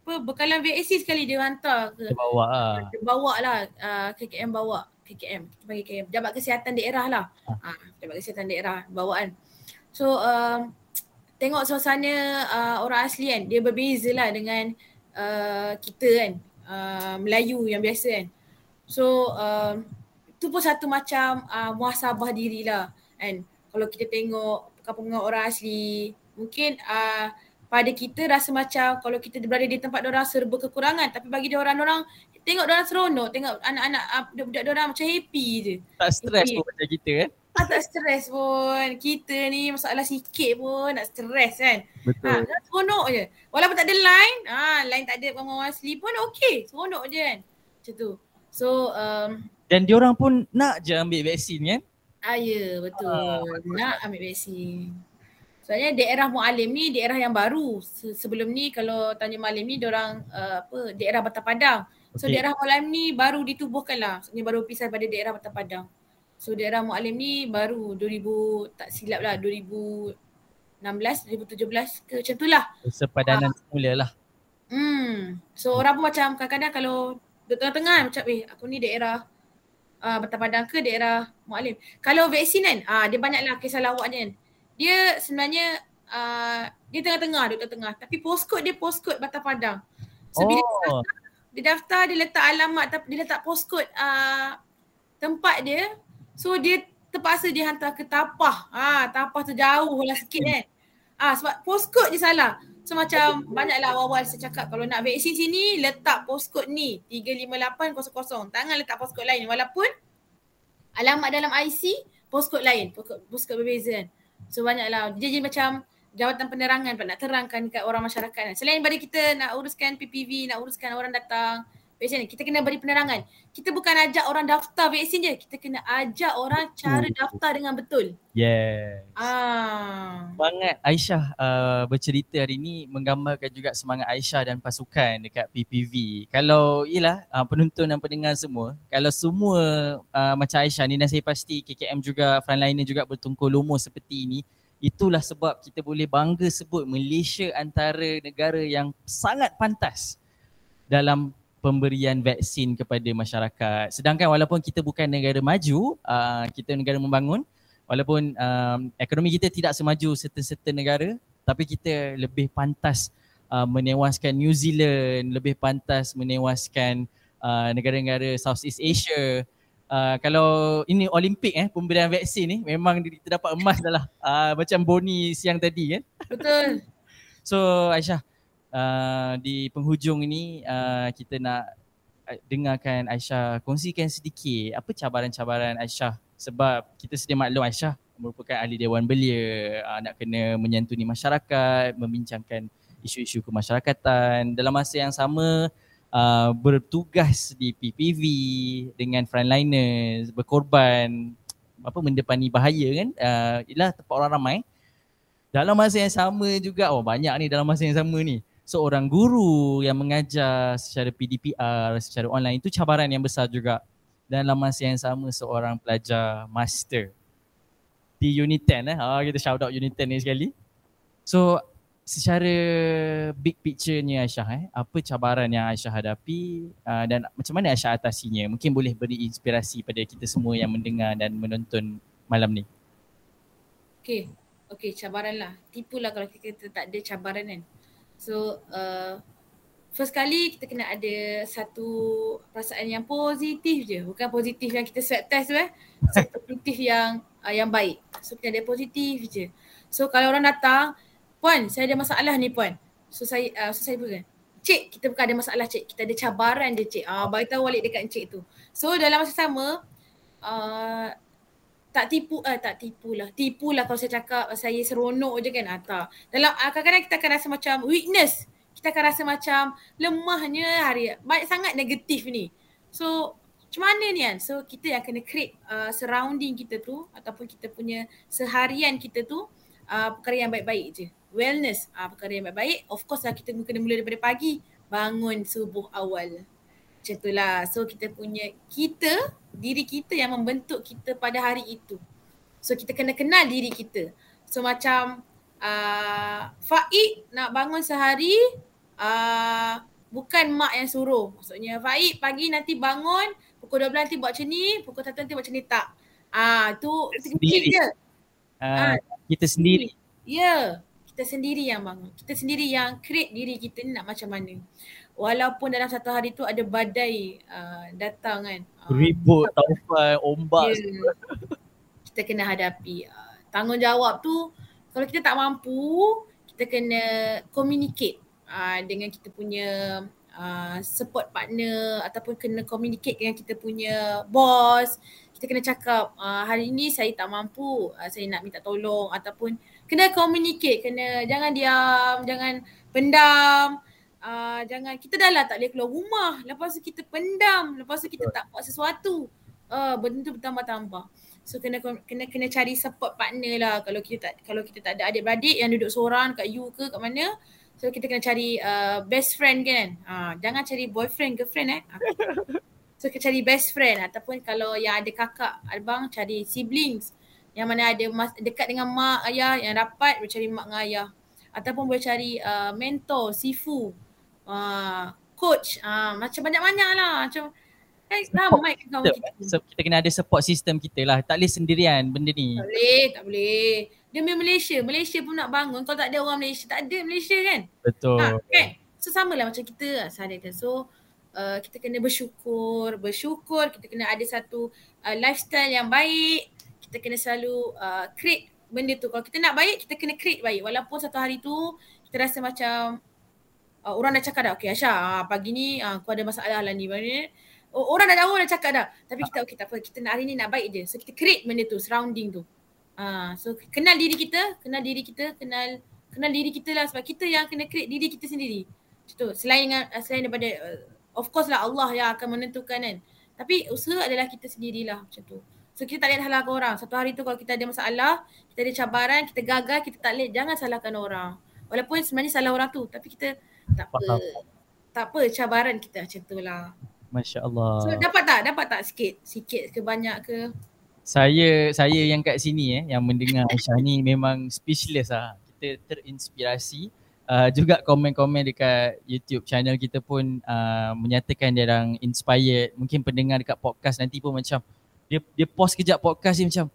apa bekalan vaksin sekali dia hantar ke? Dia bawa lah. dia bawa lah uh, KKM bawa. KKM kita panggil KKM Jabat Kesihatan Daerah lah. Ah. uh, Jabat Kesihatan Daerah bawaan. So um, tengok suasana uh, orang asli kan dia berbeza lah dengan uh, kita kan uh, Melayu yang biasa kan. So um, tu pun satu macam uh, muhasabah diri lah kan. Kalau kita tengok pengapungan orang asli mungkin uh, pada kita rasa macam kalau kita berada di tempat orang serba kekurangan tapi bagi dia orang orang tengok orang seronok tengok anak-anak uh, budak-budak orang macam happy je Tak stres Okay. pun macam kita kan. ah, tak stres pun kita ni masalah sikit pun nak stres kan Betul. ha, seronok je walaupun tak ada line ah line tak ada orang asli pun okey seronok je kan macam tu so um, Dan diorang pun nak je ambil vaksin kan. Ah ya betul. Nak ambil vaksin. Soalnya daerah Mualim ni daerah yang baru. Se- sebelum ni kalau tanya Mualim ni orang uh, apa daerah Batam Padang. So Okey. daerah Mualim ni baru ditubuhkan lah. Maksudnya baru pisah pada daerah Batam Padang. So daerah Mualim ni baru 2000 tak silap lah 2016 2017 ke macam tu lah. Sepadanan semula lah. Hmm. So orang pun macam kadang-kadang kalau di tengah-tengah macam eh aku ni daerah uh, Batam Padang ke daerah Mualim. Kalau vaksin kan, ah dia banyaklah kisah lawaknya kan. Dia sebenarnya uh, dia tengah-tengah, duduk tengah. Tapi postcode dia postcode Batam Padang. So bila dia Oh, daftar, dia daftar, dia letak alamat, dia letak postcode uh, tempat dia. So dia terpaksa dia hantar ke Tapah. Ah, Tapah tu jauh lah sikit kan. Ah, sebab postcode je salah. So macam banyaklah awal-awal saya cakap kalau nak vaksin sini letak postcode ni 35800. Jangan letak postcode lain walaupun alamat dalam IC postcode lain, postcode, postcode berbeza kan. So banyaklah dia jadi macam jawatan penerangan nak terangkan dekat orang masyarakat. Selain daripada kita nak uruskan PPV, nak uruskan orang datang vaksin ni, kita kena beri penerangan. Kita bukan ajak orang daftar vaksin je, kita kena ajak orang cara daftar dengan betul. yes. Ah. Semangat Aisyah uh, bercerita hari ni menggambarkan juga semangat Aisyah dan pasukan dekat PPV. Kalau ialah uh, penonton dan pendengar semua, kalau semua uh, macam Aisyah ni dan saya pasti KKM juga frontliner juga bertungkul lumus seperti ini, itulah sebab kita boleh bangga sebut Malaysia antara negara yang sangat pantas dalam pemberian vaksin kepada masyarakat. Sedangkan walaupun kita bukan negara maju, uh, kita negara membangun, walaupun um, ekonomi kita tidak semaju serta-serta negara tapi kita lebih pantas uh, menewaskan New Zealand, lebih pantas menewaskan uh, negara-negara Southeast Asia. Uh, kalau ini Olimpik eh pemberian vaksin ni memang kita dapat emas dah lah uh, macam Boni siang tadi kan. Betul. So Aisyah uh, di penghujung ini uh, kita nak uh, dengarkan Aisyah kongsikan sedikit apa cabaran-cabaran Aisyah sebab kita sedia maklum Aisyah merupakan ahli Dewan Belia. Uh, nak kena menyantuni masyarakat, membincangkan isu-isu kemasyarakatan. Dalam masa yang sama uh, bertugas di PPV dengan frontliners, berkorban apa mendepani bahaya kan? Uh, ialah tempat orang ramai. Dalam masa yang sama juga oh banyak ni dalam masa yang sama ni seorang guru yang mengajar secara PDPR secara online itu cabaran yang besar juga dan dalam masa yang sama seorang pelajar master di unit 10 eh ah kita shout out unit 10 ni sekali so secara big picture-nya Aisyah eh apa cabaran yang Aisyah hadapi uh, dan macam mana Aisyah atasinya mungkin boleh beri inspirasi pada kita semua yang mendengar dan menonton malam ni Okay. Okay, cabaran lah. Tipulah kalau kita, tak ada cabaran kan. So, uh, first kali kita kena ada satu perasaan yang positif je. Bukan positif yang kita swab test tu eh. Positif yang uh, yang baik. So, kita ada positif je. So, kalau orang datang, Puan, saya ada masalah ni Puan. So, saya, uh, so saya bukan. Cik, kita bukan ada masalah cik. Kita ada cabaran je cik. Ah, uh, tahu balik dekat cik tu. So, dalam masa sama, uh, tak tipu eh tak tipulah. Tipulah kalau saya cakap saya seronok je kan. Ah, tak. Dalam ah, kadang-kadang kita akan rasa macam weakness. Kita akan rasa macam lemahnya hari banyak sangat negatif ni. So macam mana ni kan? So kita yang kena create uh, surrounding kita tu ataupun kita punya seharian kita tu uh, perkara yang baik-baik je. Wellness uh, perkara yang baik-baik. Of course lah kita kena mula daripada pagi bangun subuh awal. Macam tu lah. So kita punya kita diri kita yang membentuk kita pada hari itu. So kita kena kenal diri kita. So macam uh, Faik nak bangun sehari uh, bukan mak yang suruh. Maksudnya Faik pagi nanti bangun pukul 12 nanti buat macam ni, pukul 1 nanti buat macam ni tak. Ah uh, tu sendiri. Je. Uh, uh, kita sendiri. Ya, yeah, kita sendiri yang bangun. Kita sendiri yang create diri kita ni nak macam mana. Walaupun dalam satu hari tu ada badai uh, datang kan. Ribut, uh, taufan, ombak. Yeah. kita kena hadapi. Uh, tanggungjawab tu kalau kita tak mampu, kita kena communicate uh, dengan kita punya uh, support partner ataupun kena communicate dengan kita punya boss. Kita kena cakap uh, hari ini saya tak mampu, uh, saya nak minta tolong ataupun kena communicate, kena jangan diam, jangan pendam. Uh, jangan kita dah lah tak boleh keluar rumah. Lepas tu kita pendam. Lepas tu kita tak buat sesuatu. Uh, benda tu bertambah-tambah. So kena kena kena cari support partner lah. Kalau kita tak kalau kita tak ada adik-beradik yang duduk seorang kat you ke kat mana. So kita kena cari uh, best friend kan. Ha, jangan cari boyfriend girlfriend eh. So kita cari best friend. Ataupun kalau yang ada kakak abang cari siblings. Yang mana ada mas, dekat dengan mak ayah. Yang rapat boleh cari mak dengan ayah. Ataupun boleh cari uh, mentor, sifu, uh, coach, uh, macam banyak-banyak lah macam Kan ramai kawan kita. So, kita kena ada support system kita lah. Tak boleh sendirian benda ni. Tak boleh, tak boleh. Demi Malaysia. Malaysia pun nak bangun. Kalau tak ada orang Malaysia, tak ada Malaysia kan? Betul. Ha, kan? So sama lah macam kita lah So uh, kita kena bersyukur. Bersyukur. Kita kena ada satu uh, lifestyle yang baik. Kita kena selalu uh, create benda tu. Kalau kita nak baik, kita kena create baik. Walaupun satu hari tu kita rasa macam uh, orang dah cakap dah. Okay Asha, uh, pagi ni uh, aku ada masalah lah ni. Orang dah tahu dah cakap dah. Tapi kita okey tak apa. Kita hari ni nak baik je. So kita create benda tu, surrounding tu. Ah, uh, so kenal diri kita, kenal diri kita, kenal kenal diri kita lah sebab kita yang kena create diri kita sendiri. Tu. Selain dengan selain daripada uh, of course lah Allah yang akan menentukan kan. Tapi usaha adalah kita sendirilah macam tu. So kita tak boleh salahkan orang. Satu hari tu kalau kita ada masalah, kita ada cabaran, kita gagal, kita tak boleh jangan salahkan orang. Walaupun sebenarnya salah orang tu, tapi kita tak apa. Tak apa cabaran kita macam tu lah. Masya Allah. So dapat tak? Dapat tak sikit? Sikit ke banyak ke? Saya saya yang kat sini eh yang mendengar Aisyah ni memang speechless lah. Kita terinspirasi. Uh, juga komen-komen dekat YouTube channel kita pun uh, menyatakan dia orang inspired. Mungkin pendengar dekat podcast nanti pun macam dia dia pause kejap podcast dia macam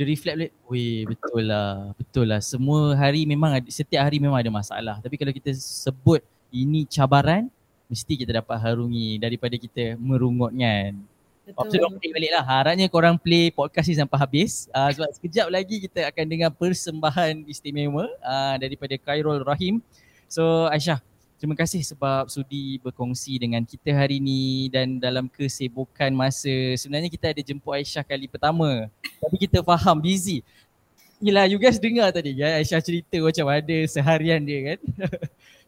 dia reflect balik. Weh betul lah. Betul lah. Semua hari memang ada, setiap hari memang ada masalah. Tapi kalau kita sebut ini cabaran, mesti kita dapat harungi daripada kita merungut kan. Betul. So, play balik lah. Harapnya korang play podcast ni sampai habis. Uh, sebab sekejap lagi kita akan dengar persembahan istimewa uh, daripada Khairul Rahim. So Aisyah, terima kasih sebab sudi berkongsi dengan kita hari ni dan dalam kesibukan masa. Sebenarnya kita ada jemput Aisyah kali pertama. Tapi kita faham busy. Yelah you guys dengar tadi kan Aisyah cerita macam ada seharian dia kan.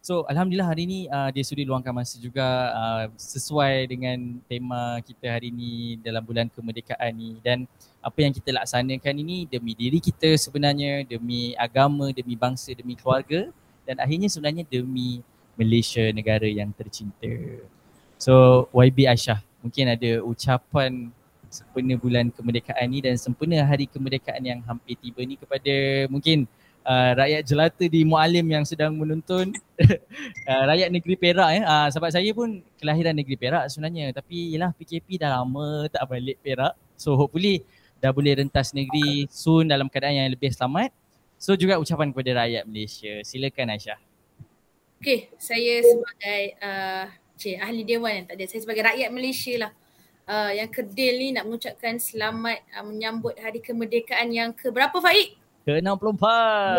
So Alhamdulillah hari ni uh, dia sudi luangkan masa juga uh, sesuai dengan tema kita hari ni dalam bulan kemerdekaan ni dan apa yang kita laksanakan ini demi diri kita sebenarnya, demi agama, demi bangsa, demi keluarga dan akhirnya sebenarnya demi Malaysia negara yang tercinta. So YB Aisyah mungkin ada ucapan sempena bulan kemerdekaan ni dan sempena hari kemerdekaan yang hampir tiba ni kepada mungkin uh, rakyat jelata di Mualim yang sedang menonton uh, rakyat negeri Perak ya. Uh, sebab saya pun kelahiran negeri Perak sebenarnya tapi yalah PKP dah lama tak balik Perak. So hopefully dah boleh rentas negeri soon dalam keadaan yang lebih selamat. So juga ucapan kepada rakyat Malaysia. Silakan Aisyah. Okay, saya sebagai uh, cik, ahli dewan yang tak ada. Saya sebagai rakyat Malaysia lah. Uh, yang kedil ni nak mengucapkan selamat uh, menyambut hari kemerdekaan yang ke berapa Faik? Ke-64.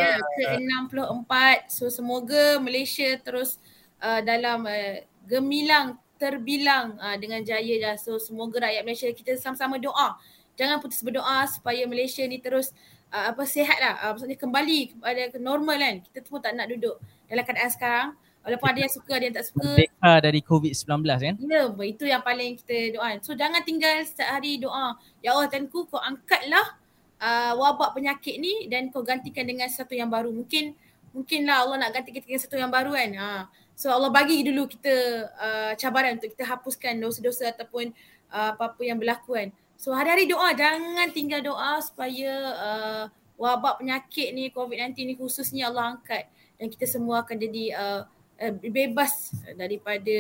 Ya, ke-64. So semoga Malaysia terus uh, dalam uh, gemilang, terbilang uh, dengan jaya dah. So semoga rakyat Malaysia kita sama-sama doa. Jangan putus berdoa supaya Malaysia ni terus uh, apa sihat lah. Uh, maksudnya kembali kepada normal kan. Kita semua tak nak duduk dalam keadaan sekarang. Walaupun ada yang suka, ada yang tak suka. Merdeka dari COVID-19 kan? Ya, itu yang paling kita doa. So jangan tinggal setiap hari doa. Ya Allah Tuanku kau angkatlah uh, wabak penyakit ni dan kau gantikan dengan sesuatu yang baru. Mungkin mungkinlah Allah nak gantikan dengan sesuatu yang baru kan. Ha. So Allah bagi dulu kita uh, cabaran untuk kita hapuskan dosa-dosa ataupun uh, apa-apa yang berlaku kan. So hari-hari doa jangan tinggal doa supaya uh, wabak penyakit ni COVID-19 ni khususnya Allah angkat dan kita semua akan jadi uh, uh, bebas daripada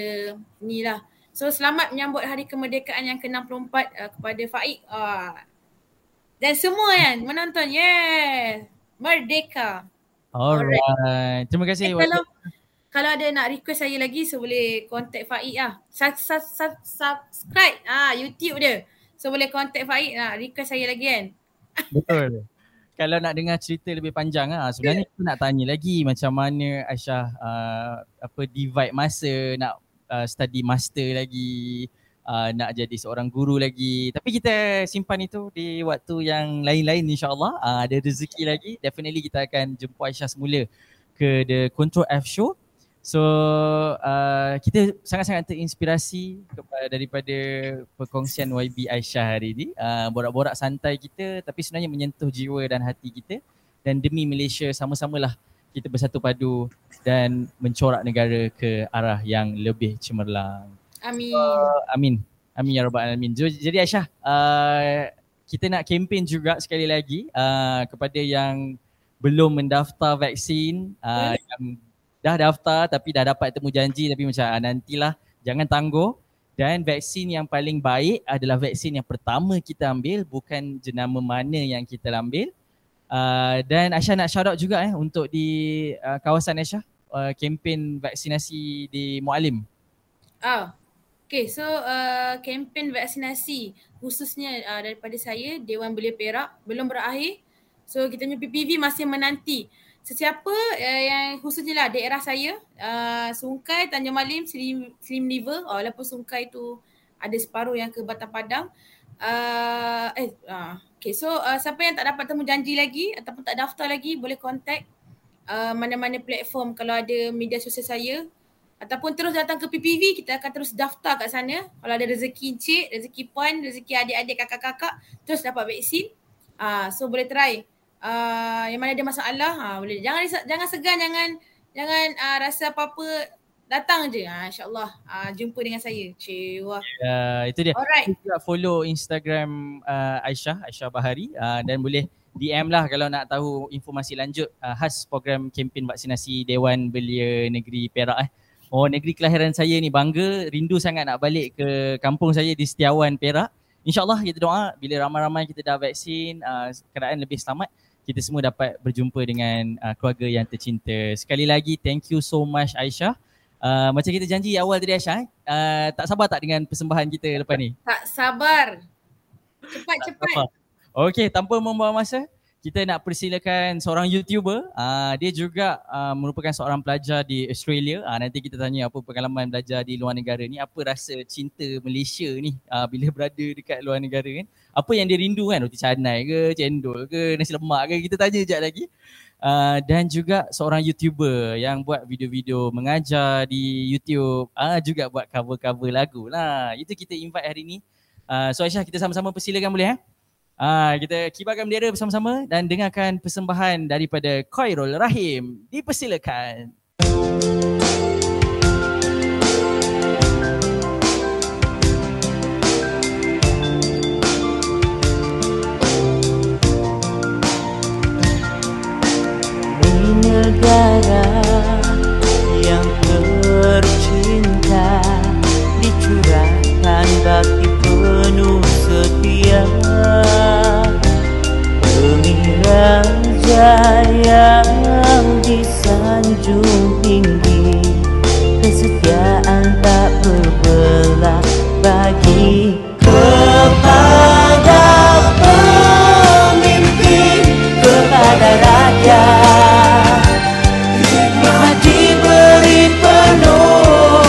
ni lah. So selamat menyambut hari kemerdekaan yang ke-64 uh, kepada Faik uh, dan semua kan menonton. Yeah. Merdeka. Alright. Alright. Terima kasih. Eh, kalau, kalau ada nak request saya lagi so boleh contact Faik lah. Sub, sub, sub, subscribe ah YouTube dia. So boleh contact Faik nak request saya lagi kan. Betul. Kalau nak dengar cerita lebih panjang ah sebenarnya aku nak tanya lagi macam mana Aisyah uh, apa divide masa nak uh, study master lagi uh, nak jadi seorang guru lagi. Tapi kita simpan itu di waktu yang lain-lain insyaAllah. Uh, ada rezeki lagi. Definitely kita akan jumpa Aisyah semula ke The Control F Show. So uh, kita sangat-sangat terinspirasi kepada daripada perkongsian YB Aisyah hari ini. Uh, borak-borak santai kita tapi sebenarnya menyentuh jiwa dan hati kita. Dan demi Malaysia sama-samalah kita bersatu padu dan mencorak negara ke arah yang lebih cemerlang. Amin. Uh, amin. Amin ya rabbal alamin. Jadi Aisyah, uh, kita nak kempen juga sekali lagi uh, kepada yang belum mendaftar vaksin, uh, yang dah daftar tapi dah dapat temu janji tapi macam ah, nantilah jangan tangguh dan vaksin yang paling baik adalah vaksin yang pertama kita ambil bukan jenama mana yang kita ambil uh, dan Aisyah nak shout out juga eh untuk di uh, kawasan Aisyah uh, kempen vaksinasi di Mualim. Ah. Okay, so uh, kempen vaksinasi khususnya uh, daripada saya Dewan Belia Perak belum berakhir. So kita punya PPV masih menanti sesiapa uh, yang khususnya lah daerah saya uh, Sungkai, Tanjung Malim, Slim, Slim River. Oh, walaupun Sungkai tu ada separuh yang ke Batam Padang. Uh, eh uh, okay so uh, siapa yang tak dapat temu janji lagi ataupun tak daftar lagi boleh contact uh, mana-mana platform kalau ada media sosial saya. Ataupun terus datang ke PPV kita akan terus daftar kat sana. Kalau ada rezeki encik, rezeki puan, rezeki adik-adik kakak-kakak terus dapat vaksin. Uh, so boleh try uh, yang mana ada masalah ha boleh. Jangan jangan segan jangan jangan uh, rasa apa-apa datang je. Ha insyaallah uh, jumpa dengan saya. Cewa ya yeah, itu dia. Alright. Juga follow Instagram uh, Aisyah Aisyah Bahari uh, dan boleh DM lah kalau nak tahu informasi lanjut uh, khas program kempen vaksinasi Dewan Belia Negeri Perak eh. Oh negeri kelahiran saya ni bangga rindu sangat nak balik ke kampung saya di Setiawan Perak. InsyaAllah kita doa bila ramai-ramai kita dah vaksin uh, keadaan lebih selamat kita semua dapat berjumpa dengan uh, keluarga yang tercinta. Sekali lagi thank you so much Aisyah. Uh, macam kita janji awal tadi Aisyah, eh? uh, tak sabar tak dengan persembahan kita lepas ni? Tak sabar. Cepat-cepat. Okay, tanpa membuang masa, kita nak persilakan seorang YouTuber. Uh, dia juga uh, merupakan seorang pelajar di Australia. Uh, nanti kita tanya apa pengalaman belajar di luar negara ni. Apa rasa cinta Malaysia ni uh, bila berada dekat luar negara kan. Apa yang dia rindu kan, roti canai ke, cendol ke, nasi lemak ke. Kita tanya sekejap lagi. Uh, dan juga seorang YouTuber yang buat video-video mengajar di YouTube. Uh, juga buat cover-cover lagu lah. Itu kita invite hari ni. Uh, so Aisyah kita sama-sama persilakan boleh eh? Ah, kita kibarkan bendera bersama-sama dan dengarkan persembahan daripada Khairul Rahim. Dipersilakan. negara yang tercinta dicurahkan bakti raja yang disanjung tinggi. Kesetiaan tak berbelah bagi kepada pemimpin kepada rakyat. Hikmah diberi penonton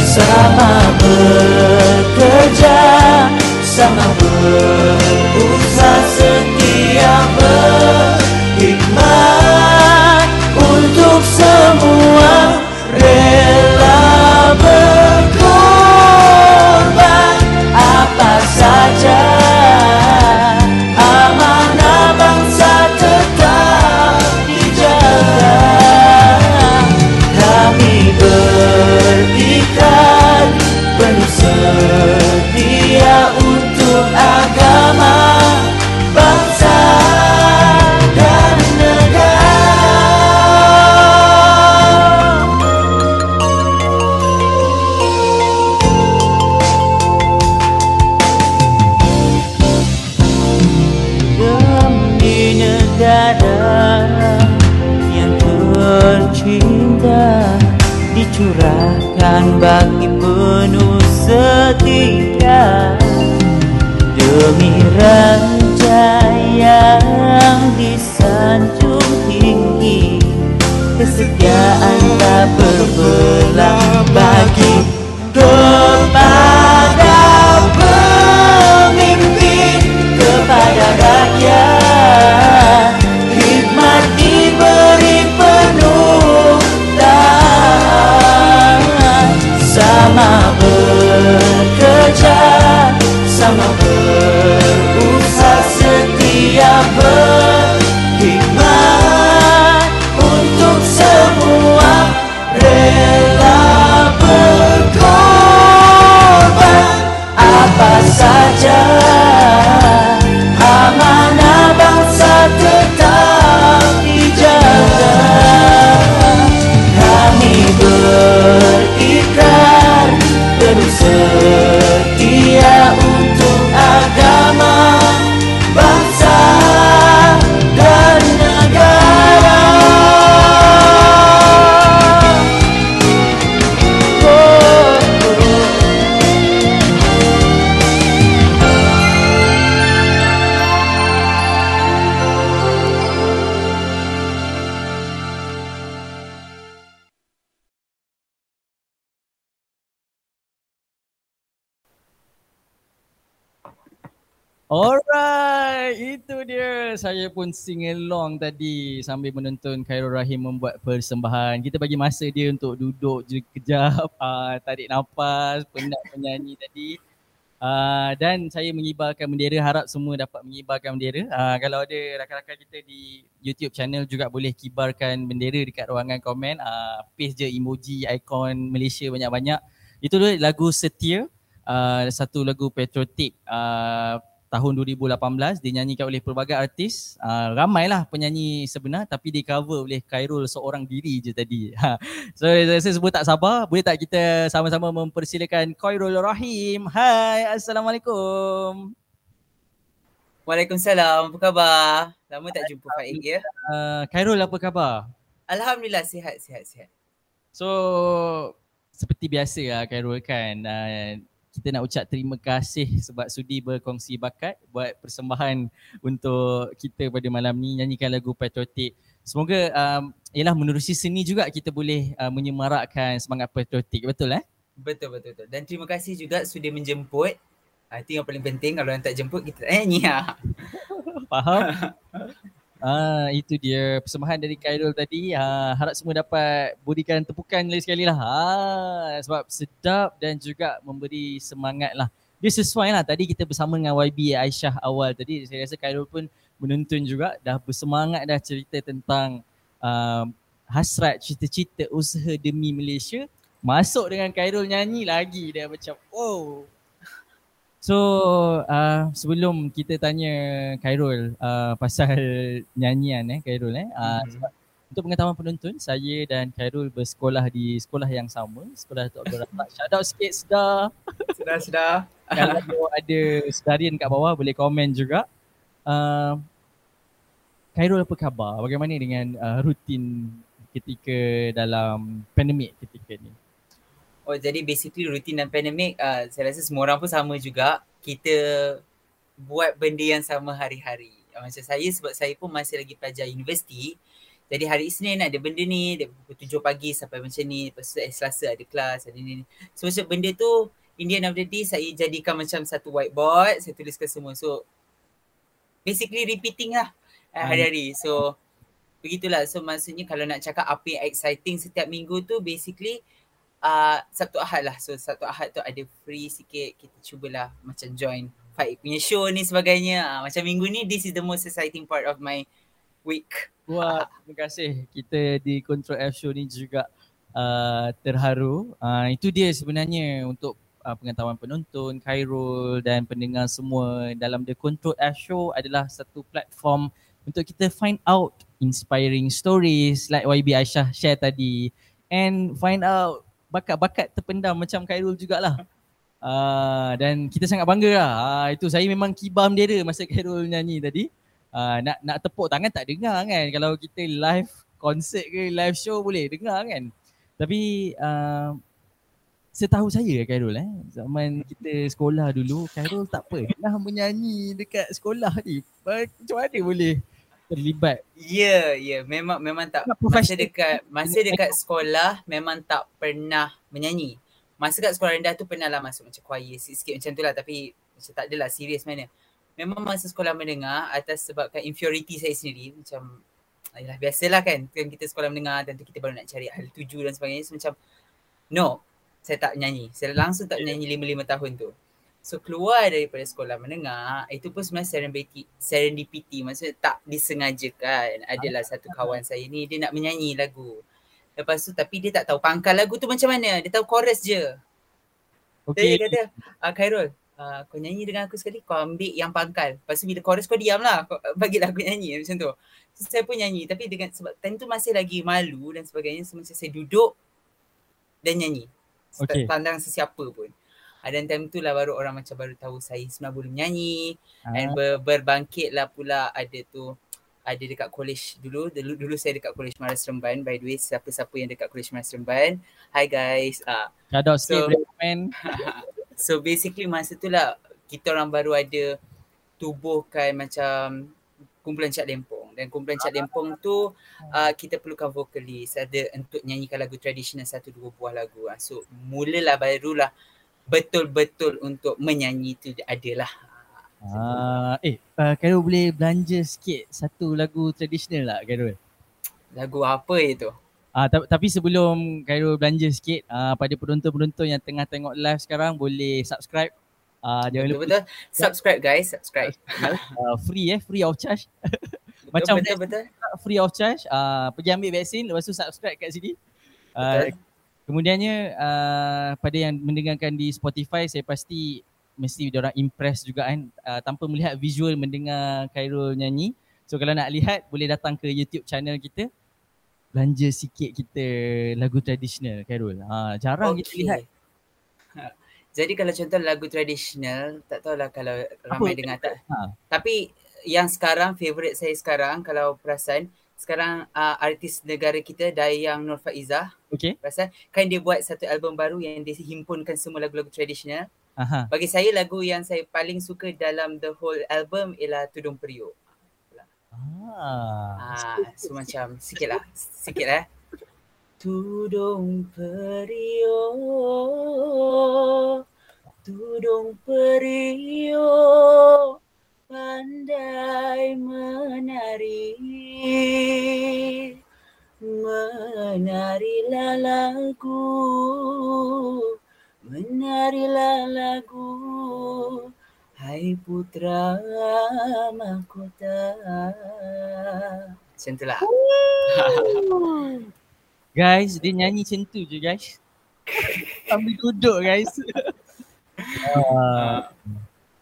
sama bekerja sama berusaha Pun sing along tadi sambil menonton Khairul Rahim membuat persembahan. Kita bagi masa dia untuk duduk je kejap, uh, tarik nafas, penat penyanyi tadi. Uh, dan saya mengibarkan bendera, harap semua dapat mengibarkan bendera. Uh, kalau ada rakan-rakan kita di YouTube channel juga boleh kibarkan bendera dekat ruangan komen. Uh, paste je emoji, ikon Malaysia banyak-banyak. Itu dia lagu Setia. Uh, satu lagu patriotik uh, tahun 2018 dinyanyikan oleh pelbagai artis. Uh, ramailah penyanyi sebenar tapi di cover oleh Khairul seorang diri je tadi. Ha. so saya rasa semua tak sabar. Boleh tak kita sama-sama mempersilakan Khairul Rahim. Hai, Assalamualaikum. Waalaikumsalam. Apa khabar? Lama tak jumpa Faik ya. Uh, Khairul apa khabar? Alhamdulillah sihat sihat sihat. So seperti biasa lah Khairul kan. Uh, kita nak ucap terima kasih sebab sudi berkongsi bakat buat persembahan untuk kita pada malam ni nyanyikan lagu patriotik. Semoga um, ialah menerusi seni juga kita boleh uh, menyemarakkan semangat patriotik. Betul eh? Betul betul betul. Dan terima kasih juga sudah menjemput. Ah, Itu yang paling penting kalau yang tak jemput kita eh ni ah. Faham? Ah, itu dia persembahan dari Khairul tadi. Ah, harap semua dapat berikan tepukan lagi sekali lah. Ah, sebab sedap dan juga memberi semangat lah. Dia sesuai lah. Tadi kita bersama dengan YB Aisyah awal tadi. Saya rasa Khairul pun menonton juga. Dah bersemangat dah cerita tentang uh, hasrat, cita-cita, usaha demi Malaysia. Masuk dengan Khairul nyanyi lagi. Dia macam oh So uh, sebelum kita tanya Khairul uh, pasal nyanyian eh Khairul eh uh, Mhm. sebab untuk pengetahuan penonton saya dan Khairul bersekolah di sekolah yang sama sekolah Tok Abdul Razak. Shout out sikit sedar. Sudah sudah. Kalau ada sedarian kat bawah boleh komen juga. Uh, Khairul apa khabar? Bagaimana dengan uh, rutin ketika dalam pandemik ketika ni? Oh jadi basically rutin dan pandemik uh, saya rasa semua orang pun sama juga. Kita buat benda yang sama hari-hari. Uh, Macam saya sebab saya pun masih lagi pelajar universiti. Jadi hari Isnin ada benda ni, dari pukul 7 pagi sampai macam ni. Lepas tu eh, Selasa ada kelas, ada ni. ni. So macam benda tu in the end of the day saya jadikan macam satu whiteboard, saya tuliskan semua. So basically repeating lah uh, hari-hari. So begitulah. So maksudnya kalau nak cakap apa yang exciting setiap minggu tu basically uh, Sabtu Ahad lah. So Sabtu Ahad tu ada free sikit. Kita cubalah macam join Faik punya show ni sebagainya. Uh, macam minggu ni this is the most exciting part of my week. Wah, terima kasih. Kita di Control F Show ni juga uh, terharu. Uh, itu dia sebenarnya untuk uh, pengetahuan penonton, Khairul dan pendengar semua dalam The Control F Show adalah satu platform untuk kita find out inspiring stories like YB Aisyah share tadi and find out bakat-bakat terpendam macam Khairul jugalah. Uh, dan kita sangat bangga lah. Uh, itu saya memang kibar bendera masa Khairul nyanyi tadi. Uh, nak nak tepuk tangan tak dengar kan. Kalau kita live konsert ke live show boleh dengar kan. Tapi uh, setahu saya Khairul eh zaman kita sekolah dulu Khairul tak pernah menyanyi dekat sekolah ni. Macam mana boleh terlibat? Ya, ya, memang memang tak. Masa dekat masa dekat sekolah memang tak pernah menyanyi. Masa kat sekolah rendah tu pernah lah masuk macam choir sikit-sikit macam tu lah. Tapi macam tak adalah serius mana. Memang masa sekolah mendengar atas sebabkan inferiority saya sendiri macam Ayolah, biasalah kan kan kita sekolah mendengar dan tu kita baru nak cari hal tuju dan sebagainya. So, macam no saya tak nyanyi. Saya langsung tak menyanyi lima-lima tahun tu so keluar daripada sekolah mendengar itu pun sebenarnya serendipity serendipity maksudnya tak disengajakan. Adalah satu kawan saya ni dia nak menyanyi lagu. Lepas tu tapi dia tak tahu pangkal lagu tu macam mana. Dia tahu chorus je. Okay. Dia kata ah, Khairul Uh, kau nyanyi dengan aku sekali kau ambil yang pangkal. Lepas tu bila chorus kau diam lah. Kau, bagilah aku nyanyi macam tu. So, saya pun nyanyi. Tapi dengan sebab time tu masih lagi malu dan sebagainya so macam saya duduk dan nyanyi. Okay. tandang sesiapa pun Ah, dan time tu lah baru orang macam baru tahu saya sebenarnya boleh menyanyi. Ah, and ber, berbangkit lah pula ada tu ada dekat college dulu. Dulu dulu saya dekat college Maras Remban by the way siapa-siapa yang dekat college Maras Remban hi guys. Ah. Shout out sikit So- man. So basically masa tu lah kita orang baru ada tubuhkan macam kumpulan Cak Lempong. Dan kumpulan Cak Lempong tu uh, kita perlukan vokalis. Ada untuk nyanyikan lagu tradisional satu dua buah lagu. Ah, So mulalah barulah betul-betul untuk menyanyi tu adalah Ah, eh, uh, Khairul boleh belanja sikit satu lagu tradisional tak Khairul? lagu apa itu? Ah, ta- tapi sebelum Khairul belanja sikit uh, pada penonton-penonton yang tengah tengok live sekarang boleh subscribe. Ah, jangan lupa Betul-betul subscribe guys, subscribe. uh, free eh, free of charge. Betul, Macam betul betul. free of charge. Uh, pergi ambil vaksin lepas tu subscribe kat sini. Uh, Betul. Kemudiannya uh, pada yang mendengarkan di Spotify saya pasti mesti orang impress juga kan uh, tanpa melihat visual mendengar Khairul nyanyi. So kalau nak lihat boleh datang ke YouTube channel kita belanja sikit kita lagu tradisional Khairul. Ha, jarang kita lihat. Ha. Jadi kalau contoh lagu tradisional, tak tahulah kalau ramai dengar tak. Ha. Tapi yang sekarang favourite saya sekarang kalau perasan sekarang uh, artis negara kita Dayang Nur Faizah Okay. perasan kan dia buat satu album baru yang dia himpunkan semua lagu-lagu tradisional. Aha. Bagi saya lagu yang saya paling suka dalam the whole album ialah Tudung Periuk. Ah. Ah, so macam sikit lah, sikit lah. Tudung periuk, tudung periuk, pandai menari. Menarilah lagu, menarilah lagu, hai putra mahkota. Macam tu lah. Guys, dia nyanyi macam tu je guys. Sambil duduk guys. Ah.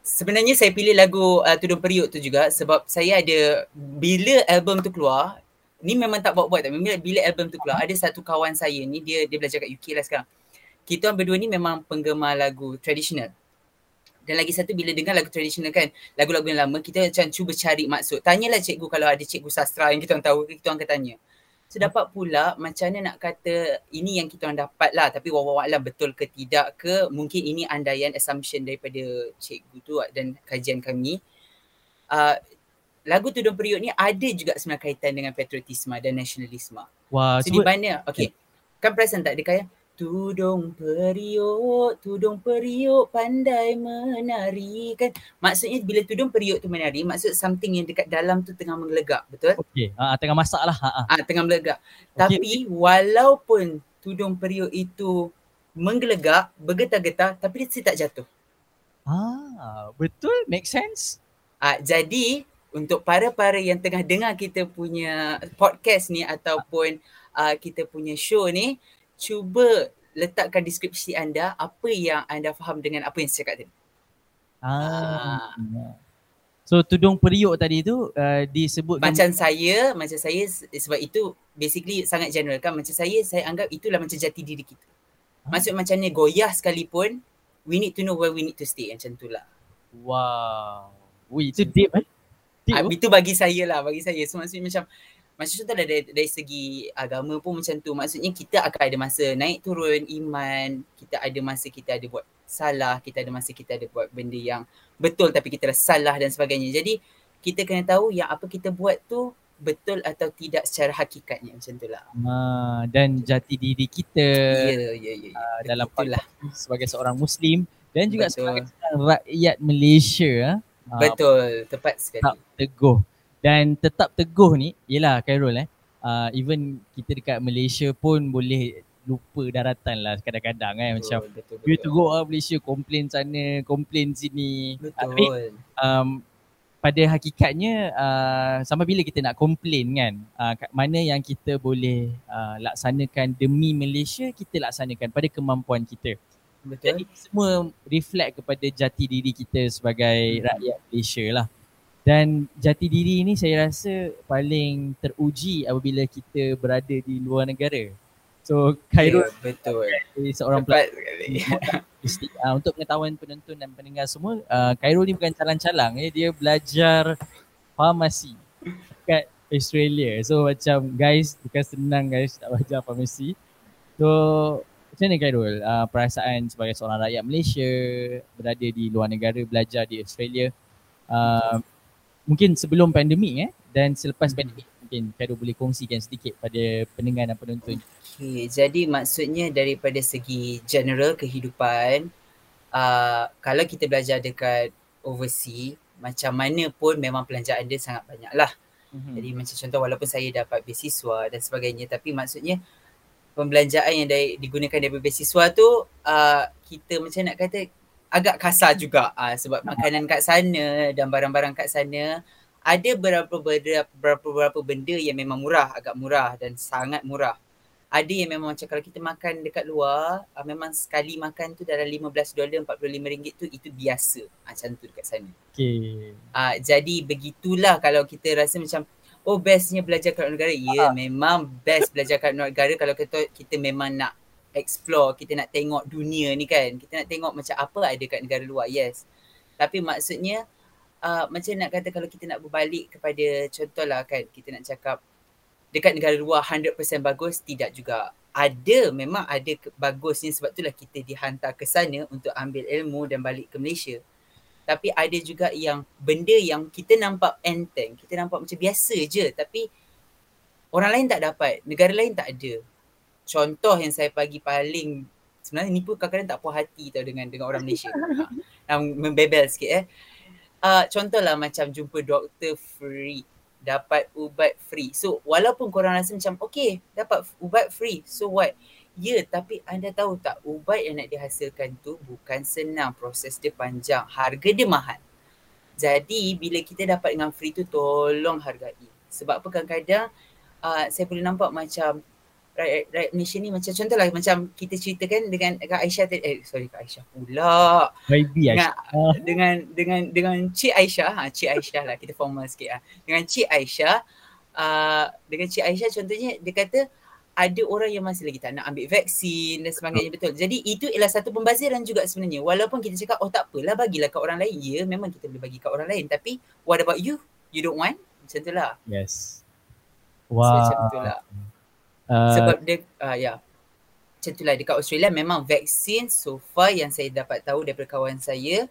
Sebenarnya saya pilih lagu uh, Tudung Periuk tu juga sebab saya ada bila album tu keluar ni memang tak buat-buat tapi bila, bila album tu keluar ada satu kawan saya ni dia dia belajar kat UK lah sekarang. Kita orang berdua ni memang penggemar lagu tradisional. Dan lagi satu bila dengar lagu tradisional kan, lagu-lagu yang lama kita macam cuba cari maksud. Tanyalah cikgu kalau ada cikgu sastra yang kita orang tahu, kita orang akan tanya. So dapat pula macam mana nak kata ini yang kita orang dapat lah tapi wawalan betul ke tidak ke mungkin ini andaian assumption daripada cikgu tu dan kajian kami. Uh, lagu Tudung Periuk ni ada juga sebenarnya kaitan dengan patriotisme dan nasionalisme. Wah, So di mana, okay. Kan perasan tak dia kaya Tudung periuk, tudung periuk pandai menari kan. Maksudnya bila tudung periuk tu menari, maksud something yang dekat dalam tu tengah menggelegak, betul? okey. Ah, tengah masak lah. Ha, ah. Ah tengah menggelegak. Okey. Tapi walaupun tudung periuk itu menggelegak, bergetar-getar tapi dia still tak jatuh. Ah, betul, make sense. Ah jadi untuk para-para yang tengah dengar kita punya podcast ni ataupun uh, kita punya show ni, cuba letakkan deskripsi anda apa yang anda faham dengan apa yang saya cakap tadi. Ah. So tudung periuk tadi tu uh, disebutkan Macam saya, macam saya sebab itu basically sangat general kan. Macam saya, saya anggap itulah macam jati diri kita. Maksud macam ni goyah sekalipun, we need to know where we need to stay. Macam tu lah. wow. Ui, itu deep eh. Ah, oh. itu bagi saya lah, bagi saya. So maksudnya macam macam lah dari, dari segi agama pun macam tu. Maksudnya kita akan ada masa naik turun iman. Kita ada masa kita ada buat salah. Kita ada masa kita ada buat benda yang betul tapi kita dah salah dan sebagainya. Jadi kita kena tahu yang apa kita buat tu betul atau tidak secara hakikatnya macam tu lah. Ha, dan jati diri kita Ya, ya, ya. ya. uh, dalam Begitulah. sebagai seorang Muslim dan juga Betul. sebagai seorang rakyat Malaysia ah, Betul, tepat sekali. tetap teguh dan tetap teguh ni yelah Khairul eh uh, even kita dekat Malaysia pun boleh lupa daratan lah kadang-kadang eh macam betul, betul, you betul. teruk lah Malaysia komplain sana komplain sini tapi Betul. um, pada hakikatnya uh, sampai bila kita nak komplain kan uh, kat mana yang kita boleh uh, laksanakan demi Malaysia kita laksanakan pada kemampuan kita jadi Betul. semua reflect kepada jati diri kita sebagai Hmm. rakyat Malaysia lah dan jati diri ni saya rasa paling teruji apabila kita berada di luar negara so Khairul Ya, betul. yeah. seorang Tepat. Mesti, uh, untuk pengetahuan penonton dan pendengar semua, uh, Khairul ni bukan calang-calang. Eh. Dia belajar farmasi kat Australia. So macam guys, bukan senang guys nak belajar farmasi. So macam mana Khairul uh, perasaan sebagai seorang rakyat Malaysia berada di luar negara belajar di Australia uh, mungkin sebelum pandemik eh dan selepas Mhm. pandemik mungkin Khairul boleh kongsikan sedikit pada pendengar dan penonton. Okay, jadi maksudnya daripada segi general kehidupan, uh, kalau kita belajar dekat overseas, macam mana pun memang pelanjaan dia sangat banyak lah. Hmm. Jadi macam contoh walaupun saya dapat beasiswa dan sebagainya tapi maksudnya pembelanjaan yang dari, digunakan dari beasiswa tu uh, kita macam nak kata agak kasar juga uh, sebab makanan kat sana dan barang-barang kat sana ada beberapa beberapa beberapa, beberapa benda yang memang murah, agak murah dan sangat murah. Ada yang memang macam kalau kita makan dekat luar, uh, memang sekali makan tu dalam 15 dolar, 45 ringgit tu itu biasa. Uh, macam tu dekat sana. Okay. Uh, jadi begitulah kalau kita rasa macam oh bestnya belajar kat luar negara. Ya memang best belajar kat luar negara kalau kita kita memang nak explore, kita nak tengok dunia ni kan. Kita nak tengok macam apa ada kat negara luar. Yes. Tapi maksudnya uh, macam nak kata kalau kita nak berbalik kepada contohlah kan kita nak cakap dekat negara luar 100% bagus tidak juga. Ada memang ada bagusnya sebab itulah kita dihantar ke sana untuk ambil ilmu dan balik ke Malaysia tapi ada juga yang benda yang kita nampak enteng, kita nampak macam biasa je tapi orang lain tak dapat, negara lain tak ada. Contoh yang saya bagi paling sebenarnya ni pun kadang-kadang tak puas hati tau dengan dengan orang Malaysia. ha, yang membebel sikit eh. Uh, contohlah macam jumpa doktor free, dapat ubat free. So walaupun korang rasa macam okay dapat ubat free, so what? Ya, tapi anda tahu tak ubat yang nak dihasilkan tu bukan senang. Proses dia panjang. Harga dia mahal. Jadi bila kita dapat dengan free tu tolong hargai. Sebab apa kadang-kadang uh, saya boleh nampak macam rakyat, rakyat Malaysia ni macam contohlah macam kita ceritakan dengan Kak Aisyah tadi. Eh sorry Kak Aisyah pula. Baby Dengan, Aisyah. dengan dengan dengan Cik Aisyah, ha, Cik Aisyah lah kita formal sikit lah. Dengan Cik Aisyah, uh, dengan Cik Aisyah contohnya dia kata ada orang yang masih lagi tak nak ambil vaksin dan sebagainya betul. Jadi itu ialah satu pembaziran juga sebenarnya. Walaupun kita cakap oh tak apalah bagilah kat orang lain. Ya memang kita boleh bagi kat orang lain tapi what about you? You don't want? Macam tu lah. Yes. So, Wah. macam tu lah. Uh, Sebab dia uh, ya. Macam tu lah dekat Australia memang vaksin so far yang saya dapat tahu daripada kawan saya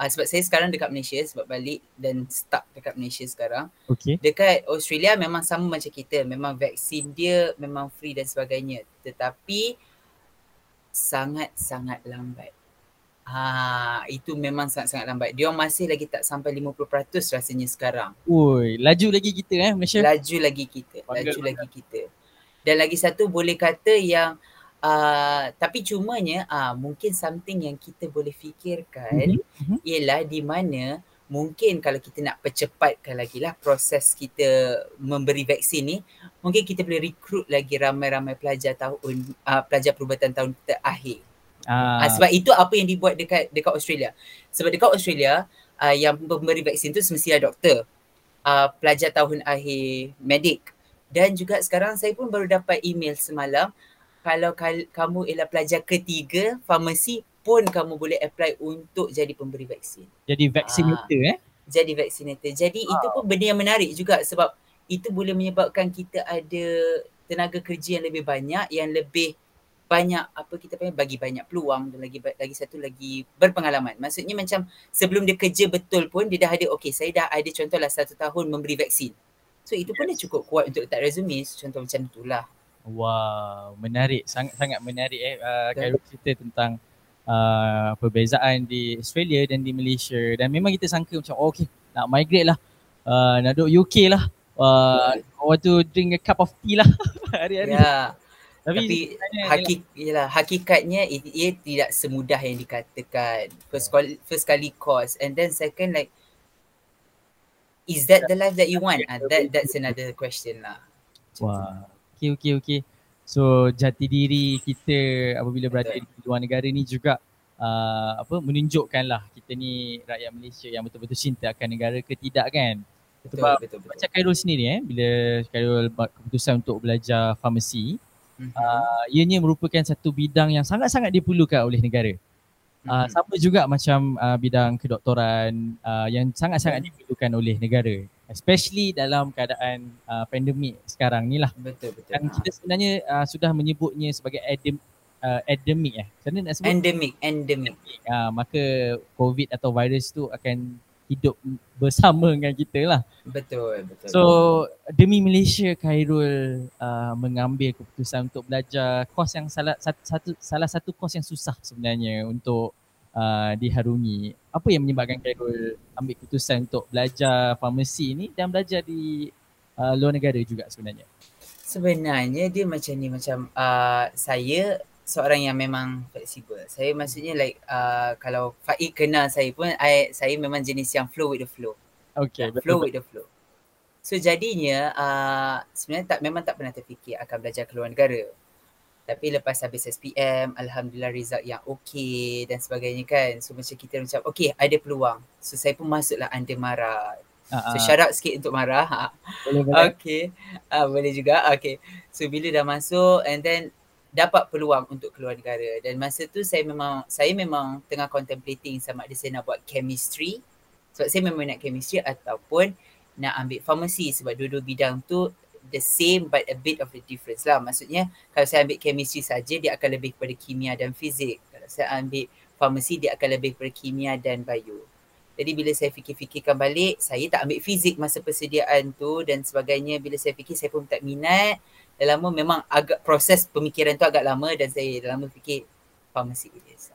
uh, sebab saya sekarang dekat Malaysia sebab balik dan stuck dekat Malaysia sekarang. okay. Dekat Australia memang sama macam kita. Memang vaksin dia memang free dan sebagainya. Tetapi sangat-sangat lambat. Ha, itu memang sangat-sangat lambat. Dia masih lagi tak sampai 50% rasanya sekarang. Ui, laju lagi kita eh Malaysia. Laju lagi kita. Bangga, Laju lagi kita. Dan lagi satu boleh kata yang uh, tapi cumanya uh, mungkin something yang kita boleh fikirkan Mhm, mhm. ialah di mana mungkin kalau kita nak percepatkan lagi lah proses kita memberi vaksin ni mungkin kita boleh recruit lagi ramai-ramai pelajar tahun uh, pelajar perubatan tahun terakhir. Ah, Uh, sebab itu apa yang dibuat dekat dekat Australia. Sebab dekat Australia uh, yang pemberi vaksin tu semestilah doktor. Uh, pelajar tahun akhir medik. Dan juga sekarang saya pun baru dapat email semalam kalau kal- kamu ialah pelajar ketiga farmasi pun kamu boleh apply untuk jadi pemberi vaksin. jadi vaccinator eh. Jadi vaccinator. Jadi itu pun benda yang menarik juga sebab itu boleh menyebabkan kita ada tenaga kerja yang lebih banyak yang lebih banyak apa kita panggil bagi banyak peluang dan lagi lagi satu lagi berpengalaman. Maksudnya macam sebelum dia kerja betul pun dia dah ada okey saya dah ada contohlah satu tahun memberi vaksin. So itu pun dah cukup kuat untuk letak resume contoh macam itulah. Wow, menarik. Sangat-sangat menarik eh uh, Khairul cerita tentang uh, perbezaan di Australia dan di Malaysia dan memang kita sangka macam oh, okey nak migrate lah. Uh, nak duduk UK lah. Uh, want to drink a cup of tea lah hari-hari. Ya. Tapi, Tapi hakik, yalah, hakikatnya ia, ia tidak semudah yang dikatakan. First kali, first kali course and then second like is that the life that you want? Uh, that that's another question lah. Wah. Okay, okay, okay. So jati diri kita apabila berada di luar negara ni juga uh, apa menunjukkan lah kita ni rakyat Malaysia yang betul-betul cinta akan negara ke tidak kan. Betul, Sebab betul, betul. macam Khairul sendiri eh bila Khairul buat keputusan untuk belajar farmasi Mhm. uh, ianya merupakan satu bidang yang sangat-sangat diperlukan oleh negara. Uh, Mhm. sama juga macam uh, bidang kedoktoran uh, yang sangat-sangat diperlukan oleh negara. Especially dalam keadaan uh, pandemik sekarang ni lah. Betul betul. Dan kita sebenarnya uh, sudah menyebutnya sebagai endem, uh, endemik eh. Macam mana nak sebut? Endemic, endemic. uh, maka COVID atau virus tu akan hidup bersama dengan kita lah. Betul betul. So demi Malaysia Khairul uh, mengambil keputusan untuk belajar kos yang salah satu, satu salah satu kos yang susah sebenarnya untuk uh, diharungi. Apa yang menyebabkan Khairul ambil keputusan untuk belajar farmasi ni dan belajar di uh, luar negara juga sebenarnya? Sebenarnya dia macam ni macam uh, saya seorang yang memang fleksibel. Saya maksudnya like uh, kalau Faik kenal saya pun I, saya memang jenis yang flow with the flow. Okay, flow with the flow. So jadinya uh, sebenarnya tak memang tak pernah terfikir akan belajar ke luar negara. Tapi lepas habis SPM, Alhamdulillah result yang okay dan sebagainya kan. So macam kita macam okay ada peluang. So saya pun masuklah under Mara. So shout out sikit untuk Mara. Ha. boleh boleh. Okay. Uh, boleh juga. Okay. So bila dah masuk and then dapat peluang untuk keluar negara dan masa tu saya memang saya memang tengah contemplating sama ada saya nak buat chemistry sebab saya memang nak chemistry ataupun nak ambil pharmacy sebab dua-dua bidang tu the same but a bit of the difference lah. Maksudnya kalau saya ambil chemistry saja dia akan lebih kepada kimia dan fizik. Kalau saya ambil pharmacy dia akan lebih kepada kimia dan bio. Jadi bila saya fikir-fikirkan balik, saya tak ambil fizik masa persediaan tu dan sebagainya. Bila saya fikir saya pun tak minat. Dah lama memang agak proses pemikiran tu agak lama dan saya dah lama fikir pharmacy it is.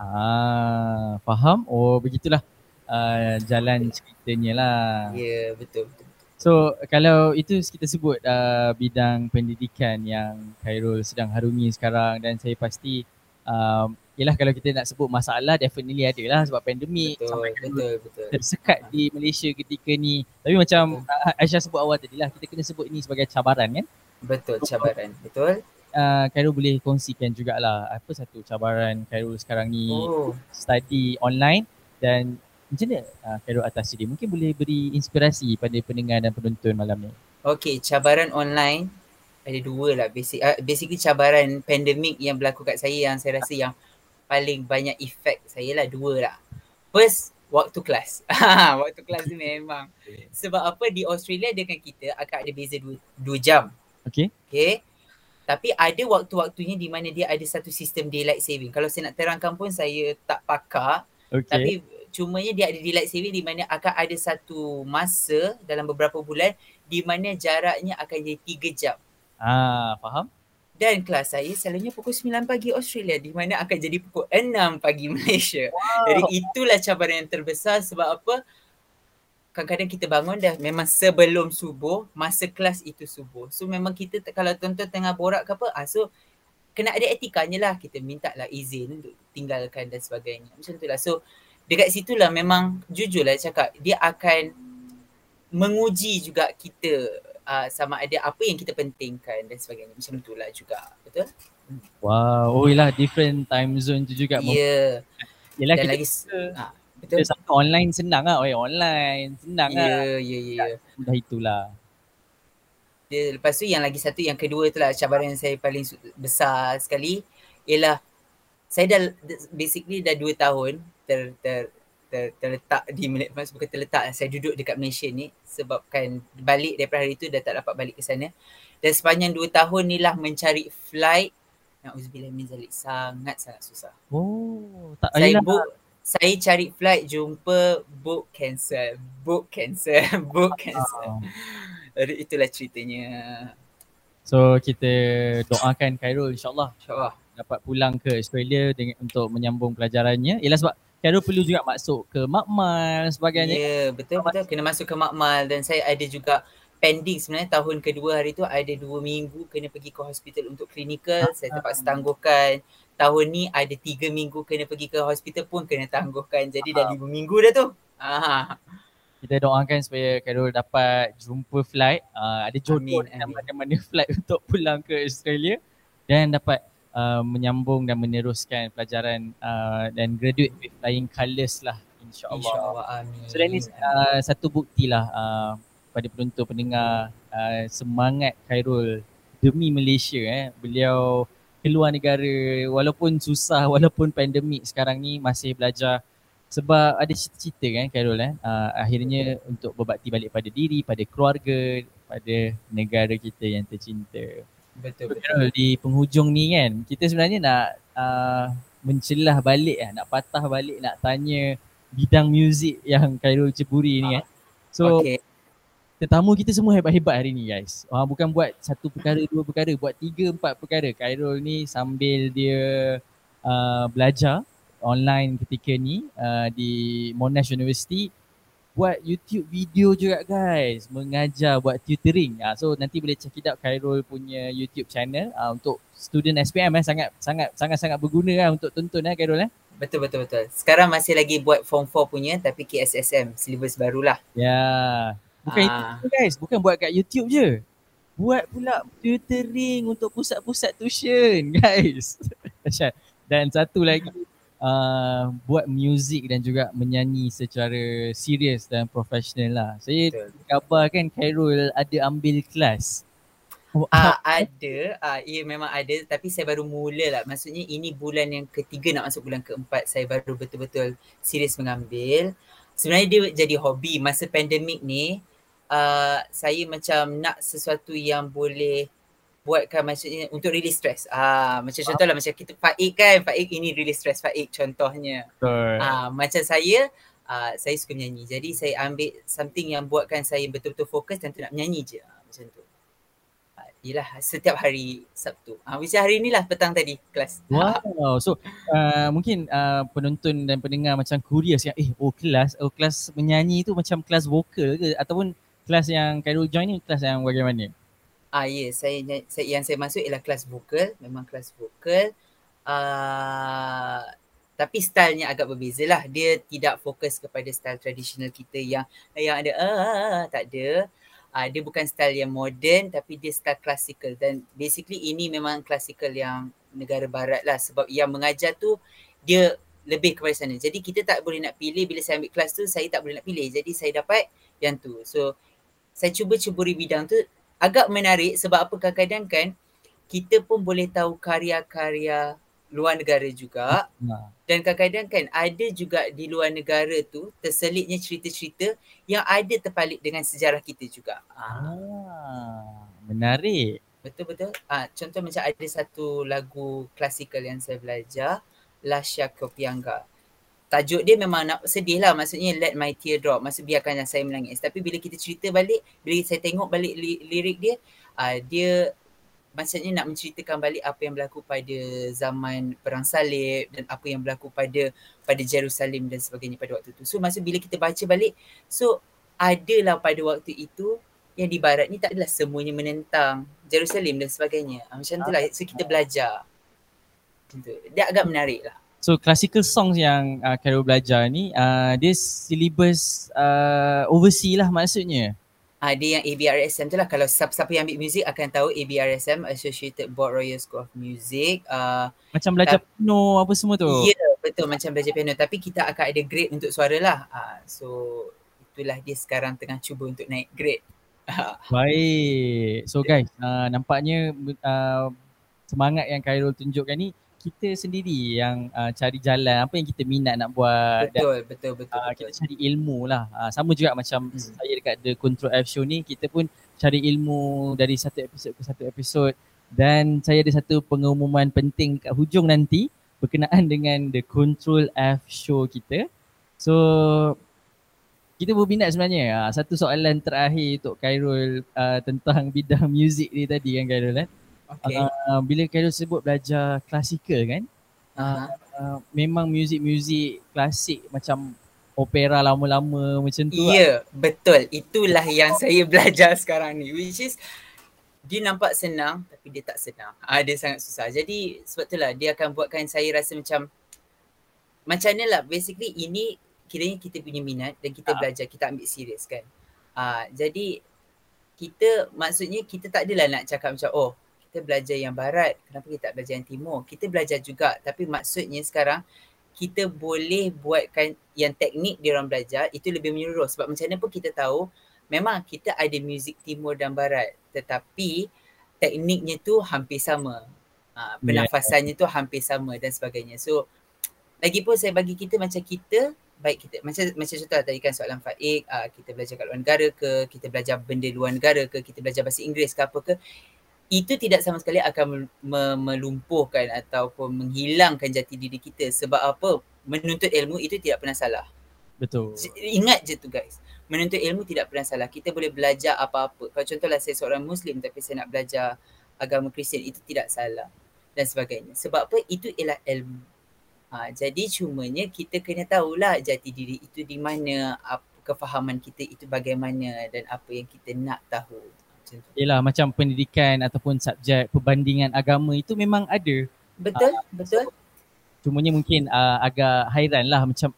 Ah, faham? Oh, begitulah uh, jalan ceritanya lah. Ya, yeah, betul, betul. So kalau itu kita sebut uh, bidang pendidikan yang Khairul sedang harungi sekarang dan saya pasti um, Yelah kalau kita nak sebut masalah definitely ada lah sebab pandemik Betul, sampai betul, betul. tersekat di Malaysia ketika ni. Tapi macam uh, Aisyah sebut awal tadi lah kita kena sebut ini sebagai cabaran kan. Betul, cabaran. Betul. Uh, Khairul boleh kongsikan jugalah apa satu cabaran Khairul sekarang ni Oh, study online dan macam mana uh, Khairul atasi dia? Mungkin boleh beri inspirasi pada pendengar dan penonton malam ni. okay. Cabaran online ada dua lah. Basic, uh, basically cabaran pandemik yang berlaku kat saya yang saya rasa yang paling banyak efek saya lah dua lah. First, waktu kelas. waktu kelas tu memang. Sebab apa di Australia dengan kita akan ada beza dua, dua jam. Okay? Okay. Tapi ada waktu-waktunya di mana dia ada satu sistem daylight saving. Kalau saya nak terangkan pun saya tak pakar. Okay. Tapi cumanya dia ada daylight saving di mana akan ada satu masa dalam beberapa bulan di mana jaraknya akan jadi tiga jam. Ah, faham? Dan kelas saya selalunya pukul 9 pagi Australia di mana akan jadi pukul 6 pagi Malaysia. Wow. Jadi itulah cabaran yang terbesar sebab apa? Kadang-kadang kita bangun dah memang sebelum subuh, masa kelas itu subuh. So memang kita kalau tuan-tuan tengah borak ke apa, ah, so kena ada etikanya lah. Kita minta lah izin untuk tinggalkan dan sebagainya. Macam tu lah. So dekat situlah memang jujurlah cakap dia akan menguji juga kita uh, sama ada apa yang kita pentingkan dan sebagainya. Macam itulah juga. Betul? Wow, oh yelah different time zone tu juga. Ya. Yeah. Dan kita, lagi ha, kita betul. sangka online senang lah. Oh online senang Ya, lah. ya, ya. Mudah itulah. Dia, lepas tu yang lagi satu yang kedua tu lah cabaran yang saya paling besar sekali ialah saya dah basically dah dua tahun ter, ter ter, terletak di Malaysia, bukan terletak, saya duduk dekat Malaysia ni sebabkan balik daripada hari tu dah tak dapat balik ke sana. Dan sepanjang dua tahun ni lah mencari flight, Na'udzubillah min zalik, sangat sangat susah. Oh, tak Saya yelah. book, saya cari flight jumpa book cancel, book cancel, book cancel. Ah. Aduh, itulah ceritanya. So kita doakan Khairul insyaAllah InsyaAllah. dapat pulang ke Australia dengan untuk menyambung pelajarannya. Ialah sebab Khairul perlu juga masuk ke makmal Ya, sebagainya. yeah, betul betul kena masuk ke makmal. Dan saya ada juga pending sebenarnya tahun kedua hari tu ada dua minggu kena pergi ke hospital untuk klinikal saya terpaksa tangguhkan. Tahun ni ada tiga minggu kena pergi ke hospital pun kena tangguhkan. Jadi dah lima minggu dah tu. Ah Kita doakan supaya Khairul dapat jumpa flight, uh, ada jodoh Amin, dan amin. mana-mana flight untuk pulang ke Australia. Dan dapat uh, menyambung dan meneruskan pelajaran uh, dan graduate with flying colours lah insyaAllah. insyaallah amin So is uh, satu bukti lah uh, pada penonton pendengar uh, semangat Khairul demi Malaysia eh. Beliau keluar negara walaupun susah walaupun pandemik sekarang ni masih belajar sebab ada cita-cita kan Khairul eh. Uh, akhirnya untuk berbakti balik pada diri, pada keluarga, pada negara kita yang tercinta. Betul betul di penghujung ni kan kita sebenarnya nak uh, mencelah balik lah, nak patah balik nak tanya bidang muzik yang Khairul ceburi ni kan. So okey tetamu kita semua hebat-hebat hari ni guys. Uh, bukan buat satu perkara, dua perkara, buat tiga, empat perkara. Khairul ni sambil dia uh, belajar online ketika ni uh, di Monash University buat YouTube video juga guys. Mengajar buat tutoring. Uh, so nanti boleh check it out. Khairul punya YouTube channel uh, untuk student SPM eh. Sangat sangat sangat sangat berguna lah untuk tonton eh Khairul eh. Betul betul betul. Sekarang masih lagi buat form 4 punya tapi KSSM syllabus barulah. Ya. Bukan Ah. itu guys. Bukan buat kat YouTube je. Buat pula tutoring untuk pusat-pusat tuition guys. Dan satu lagi uh, buat muzik dan juga menyanyi secara serius dan profesional lah saya betul kabarkan Khairul ada ambil kelas. Oh, Ah ada, ah ya memang ada tapi saya baru mula lah. Maksudnya ini bulan yang ketiga nak masuk bulan keempat saya baru betul-betul serius mengambil. Sebenarnya dia jadi hobi masa pandemik ni uh, saya macam nak sesuatu yang boleh buatkan maksudnya untuk release stress. Ah macam contohlah macam kita Faik kan, Faik ini release stress Faik contohnya. betul. Ah macam saya ah saya suka menyanyi. Jadi saya ambil something yang buatkan saya betul-betul fokus dan tu nak menyanyi je. Ah, macam tu. Ah, Yelah setiap hari Sabtu. Ah macam hari ni lah petang tadi kelas. Wow. So uh, mungkin uh, penonton dan pendengar macam curious yang eh oh kelas oh kelas menyanyi tu macam kelas vokal ke ataupun kelas yang Khairul join ni kelas yang bagaimana? Ah ya, yeah, saya, saya yang saya masuk ialah kelas vokal, memang kelas vokal. Ah tapi stylenya agak berbeza lah. Dia tidak fokus kepada style tradisional kita yang yang ada ah tak ada. Ah dia bukan style yang moden tapi dia style klasikal dan basically ini memang klasikal yang negara barat lah sebab yang mengajar tu dia lebih kepada sana. Jadi kita tak boleh nak pilih bila saya ambil kelas tu saya tak boleh nak pilih. Jadi saya dapat yang tu. So saya cuba ceburi bidang tu agak menarik sebab apa kadang-kadang kan kita pun boleh tahu karya-karya luar negara juga Ha. dan kadang-kadang kan ada juga di luar negara tu terselitnya cerita-cerita yang ada terpalit dengan sejarah kita juga. Ah, menarik. betul betul. Ah contoh macam ada satu lagu klasikal yang saya belajar Lasha Kopianga. Tajuk dia memang nak sedih lah maksudnya let my tear drop maksud biarkan saya menangis tapi bila kita cerita balik bila saya tengok balik li- lirik dia uh, dia maksudnya nak menceritakan balik apa yang berlaku pada zaman perang salib dan apa yang berlaku pada pada Jerusalem dan sebagainya pada waktu tu. So maksud bila kita baca balik so adalah pada waktu itu yang di barat ni tak adalah semuanya menentang Jerusalem dan sebagainya. Uh, macam tu lah so kita belajar. Dia agak menarik lah. So classical songs yang uh, Khairul belajar ni uh, dia syllabus uh, overseas lah maksudnya. Ah dia yang ABRSM tu lah kalau siapa-siapa yang ambil muzik akan tahu ABRSM Associated Board Royal School of Music. Uh, Macam belajar piano apa semua tu. ya yeah, betul macam belajar piano tapi kita akan ada grade untuk suara lah. Uh, so itulah dia sekarang tengah cuba untuk naik grade. Baik. So guys, uh, nampaknya uh, semangat yang Khairul tunjukkan ni kita sendiri yang uh, cari jalan apa yang kita minat nak buat dan Betul, betul, betul, uh, betul. kita cari ilmu lah. Uh, sama juga macam Hmm. saya dekat The Control F Show ni kita pun cari ilmu dari satu episod ke satu episod dan saya ada satu pengumuman penting kat hujung nanti berkenaan dengan The Control F Show kita. So kita berminat sebenarnya. Uh, satu soalan terakhir untuk Khairul uh, tentang bidang muzik ni tadi kan Khairul kan. Okay. Uh, bila Khairul sebut belajar klasikal kan, Uh, uh, memang muzik-muzik klasik macam opera lama-lama macam tu Ya, yeah, betul. Itulah yang saya belajar sekarang ni. Which is dia nampak senang tapi dia tak senang. Ah dia sangat susah. Jadi sebab itulah dia akan buatkan saya rasa macam macam mana lah basically ini kiranya kita punya minat dan kita Ah. belajar, kita ambil serius kan. Ah jadi kita maksudnya kita tak adalah nak cakap macam oh kita belajar yang barat, kenapa kita tak belajar yang timur? Kita belajar juga tapi maksudnya sekarang kita boleh buatkan yang teknik dia orang belajar itu lebih menyeluruh sebab macam mana pun kita tahu memang kita ada muzik timur dan barat tetapi tekniknya tu hampir sama. Ha, pernafasannya tu hampir sama dan sebagainya. So lagipun saya bagi kita macam kita baik kita macam macam contoh tadi kan soalan Faik uh, kita belajar kat luar negara ke kita belajar benda luar negara ke kita belajar bahasa Inggeris ke apa ke itu tidak sama sekali akan mel- me- melumpuhkan ataupun menghilangkan jati diri kita sebab apa menuntut ilmu itu tidak pernah salah Betul. Ingat je tu guys. Menuntut ilmu tidak pernah salah. Kita boleh belajar apa-apa. Kalau contohlah saya seorang Muslim tapi saya nak belajar agama Kristian itu tidak salah dan sebagainya. Sebab apa? Itu ialah ilmu. Ha, jadi cumanya kita kena tahulah jati diri itu di mana, apa, kefahaman kita itu bagaimana dan apa yang kita nak tahu. Yelah macam pendidikan ataupun subjek perbandingan agama itu memang ada. Betul? Betul? Cumanya mungkin uh, agak hairan lah macam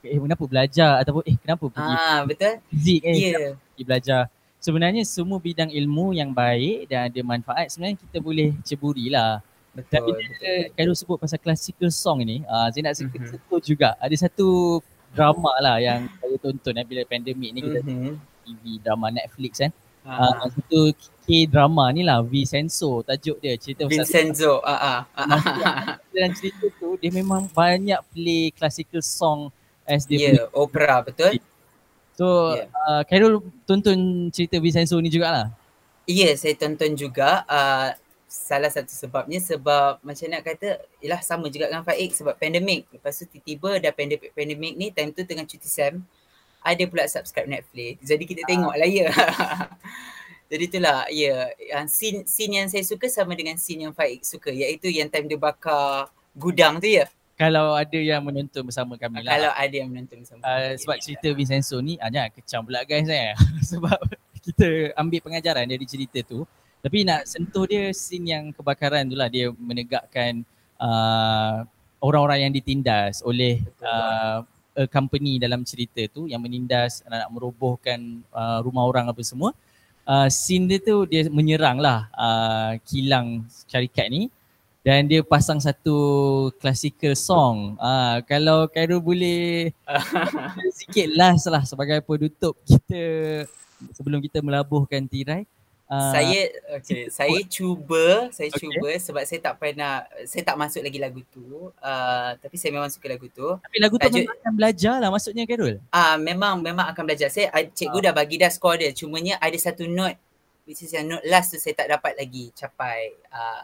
eh kenapa belajar ataupun eh kenapa pergi Ah, betul? fizik eh Ya. kenapa pergi belajar. Sebenarnya semua bidang ilmu yang baik dan ada manfaat sebenarnya kita boleh ceburi lah. Dan Betul. betul. Khairul sebut pasal classical song ni, uh, saya nak Mhm. mm-hmm. juga. Ada satu drama lah yang saya tonton eh, bila pandemik ni kita Mhm. TV drama Netflix kan. Ah, Uh, satu K-drama ni lah Vincenzo tajuk dia cerita pasal Vincenzo. Ah, ah, ah, ah. dalam cerita tu dia memang banyak play classical song as dia Ya, yeah. opera betul? So Yeah. uh, Khairul tonton cerita Vincenzo ni jugalah. Ya, saya tonton juga. Uh, salah satu sebabnya sebab macam nak kata, ialah sama juga dengan Faik sebab pandemik. Lepas tu tiba-tiba dah pandemik, pandemik ni time tu tengah cuti SEM. Ada pula subscribe Netflix. Jadi kita tengok lah ya. Jadi itulah ya. Yang scene, scene yang saya suka sama dengan scene yang Faik suka. Iaitu yang time dia bakar gudang tu ya. Kalau ada yang menonton bersama kami lah. Kalau ada yang menonton sama. uh, sebab cerita Vincenzo ni ah, jangan kecam pula guys eh. sebab kita ambil pengajaran dari cerita tu. Tapi nak sentuh dia scene yang kebakaran tu lah dia menegakkan uh, orang-orang yang ditindas oleh Betul. uh, a company dalam cerita tu yang menindas nak merobohkan uh, rumah orang apa semua. Uh, scene dia tu dia menyerang lah uh, kilang syarikat ni dan dia pasang satu classical song. Uh, kalau Khairul boleh sikit last lah sebagai penutup kita sebelum kita melabuhkan tirai. Uh, saya okay, saya cuba, saya Okay. cuba sebab saya tak pernah saya tak masuk lagi lagu tu. Uh, tapi saya memang suka lagu tu. tapi lagu tu tajuk- memang akan belajar lah maksudnya Khairul. Ah uh, memang memang akan belajar. Saya ah, cikgu dah bagi dah skor dia. Cumanya ada satu note which is yang note last tu saya tak dapat lagi capai. Uh,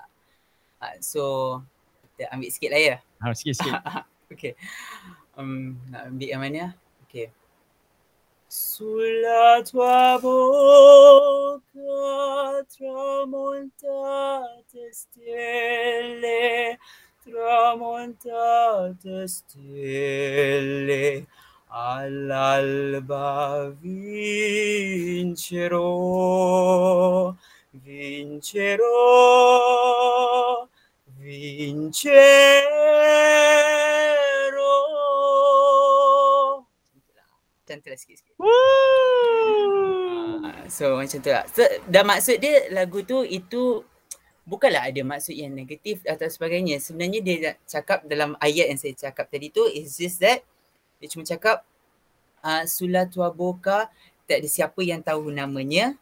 uh, so kita ambil sikit lah ya. Ha, sikit-sikit. Okay. Um, nak ambil yang mana? Okay. Sulla tua bocca tramontate stelle, tramontate stelle, all'alba vincerò, vincerò, vincerò. Macam tu lah sikit-sikit. Ah, So macam tu lah. So, dan maksud dia lagu tu itu bukanlah ada maksud yang negatif atau sebagainya. Sebenarnya dia cakap dalam ayat yang saya cakap tadi tu is just that dia cuma cakap uh, Sula tua boka tak ada siapa yang tahu namanya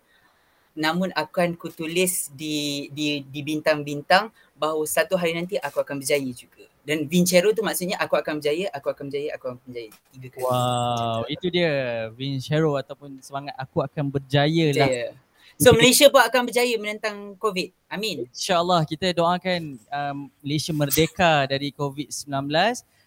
namun akan kutulis di di di bintang-bintang bahawa satu hari nanti aku akan berjaya juga. Dan Vincero tu maksudnya aku akan berjaya, aku akan berjaya, aku akan berjaya. Tiga kali. Wow, itu dia Vincero ataupun semangat aku akan berjaya lah. Berjaya. So Malaysia pun akan berjaya menentang COVID. Amin. InsyaAllah kita doakan um, Malaysia merdeka dari COVID-19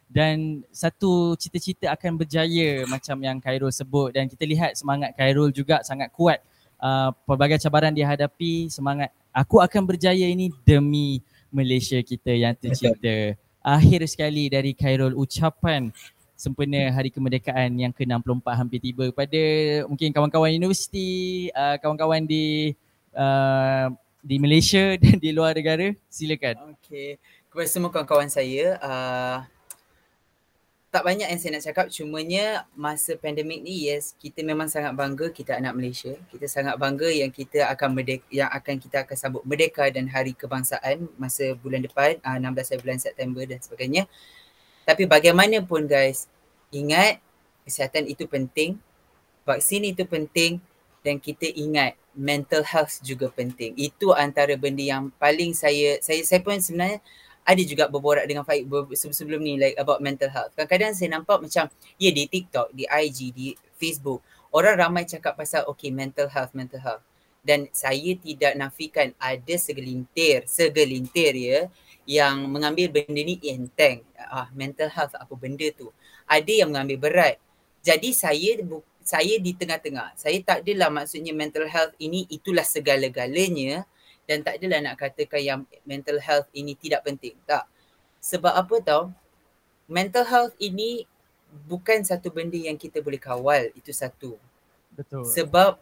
dan satu cita-cita akan berjaya macam yang Khairul sebut dan kita lihat semangat Khairul juga sangat kuat. Uh, pelbagai cabaran dihadapi semangat aku akan berjaya ini demi Malaysia kita yang tercinta. Akhir sekali dari Khairul ucapan sempena Hari Kemerdekaan yang ke-64 hampir tiba kepada mungkin kawan-kawan universiti, uh, kawan-kawan di uh, di Malaysia dan di luar negara. Silakan. Okay. Kepada semua kawan-kawan saya, uh, tak banyak yang saya nak cakap cumanya masa pandemik ni yes kita memang sangat bangga kita anak Malaysia. Kita sangat bangga yang kita akan merdeka yang akan kita akan sambut merdeka dan hari kebangsaan masa bulan depan uh, 16 bulan September dan sebagainya. Tapi bagaimanapun guys ingat kesihatan itu penting vaksin itu penting dan kita ingat mental health juga penting. Itu antara benda yang paling saya saya saya pun sebenarnya ada juga berborak dengan Faik sebelum ni like about mental health. Kadang-kadang saya nampak macam ya di TikTok, di IG, di Facebook, orang ramai cakap pasal okay mental health, mental health. Dan saya tidak nafikan ada segelintir, segelintir ya yang mengambil benda ni enteng. Ah, mental health apa benda tu. Ada yang mengambil berat. Jadi saya saya di tengah-tengah. Saya tak adalah maksudnya mental health ini itulah segala-galanya dan tak adalah nak katakan yang mental health ini tidak penting. Tak. Sebab apa tau? Mental health ini bukan satu benda yang kita boleh kawal. Itu satu. Betul. Sebab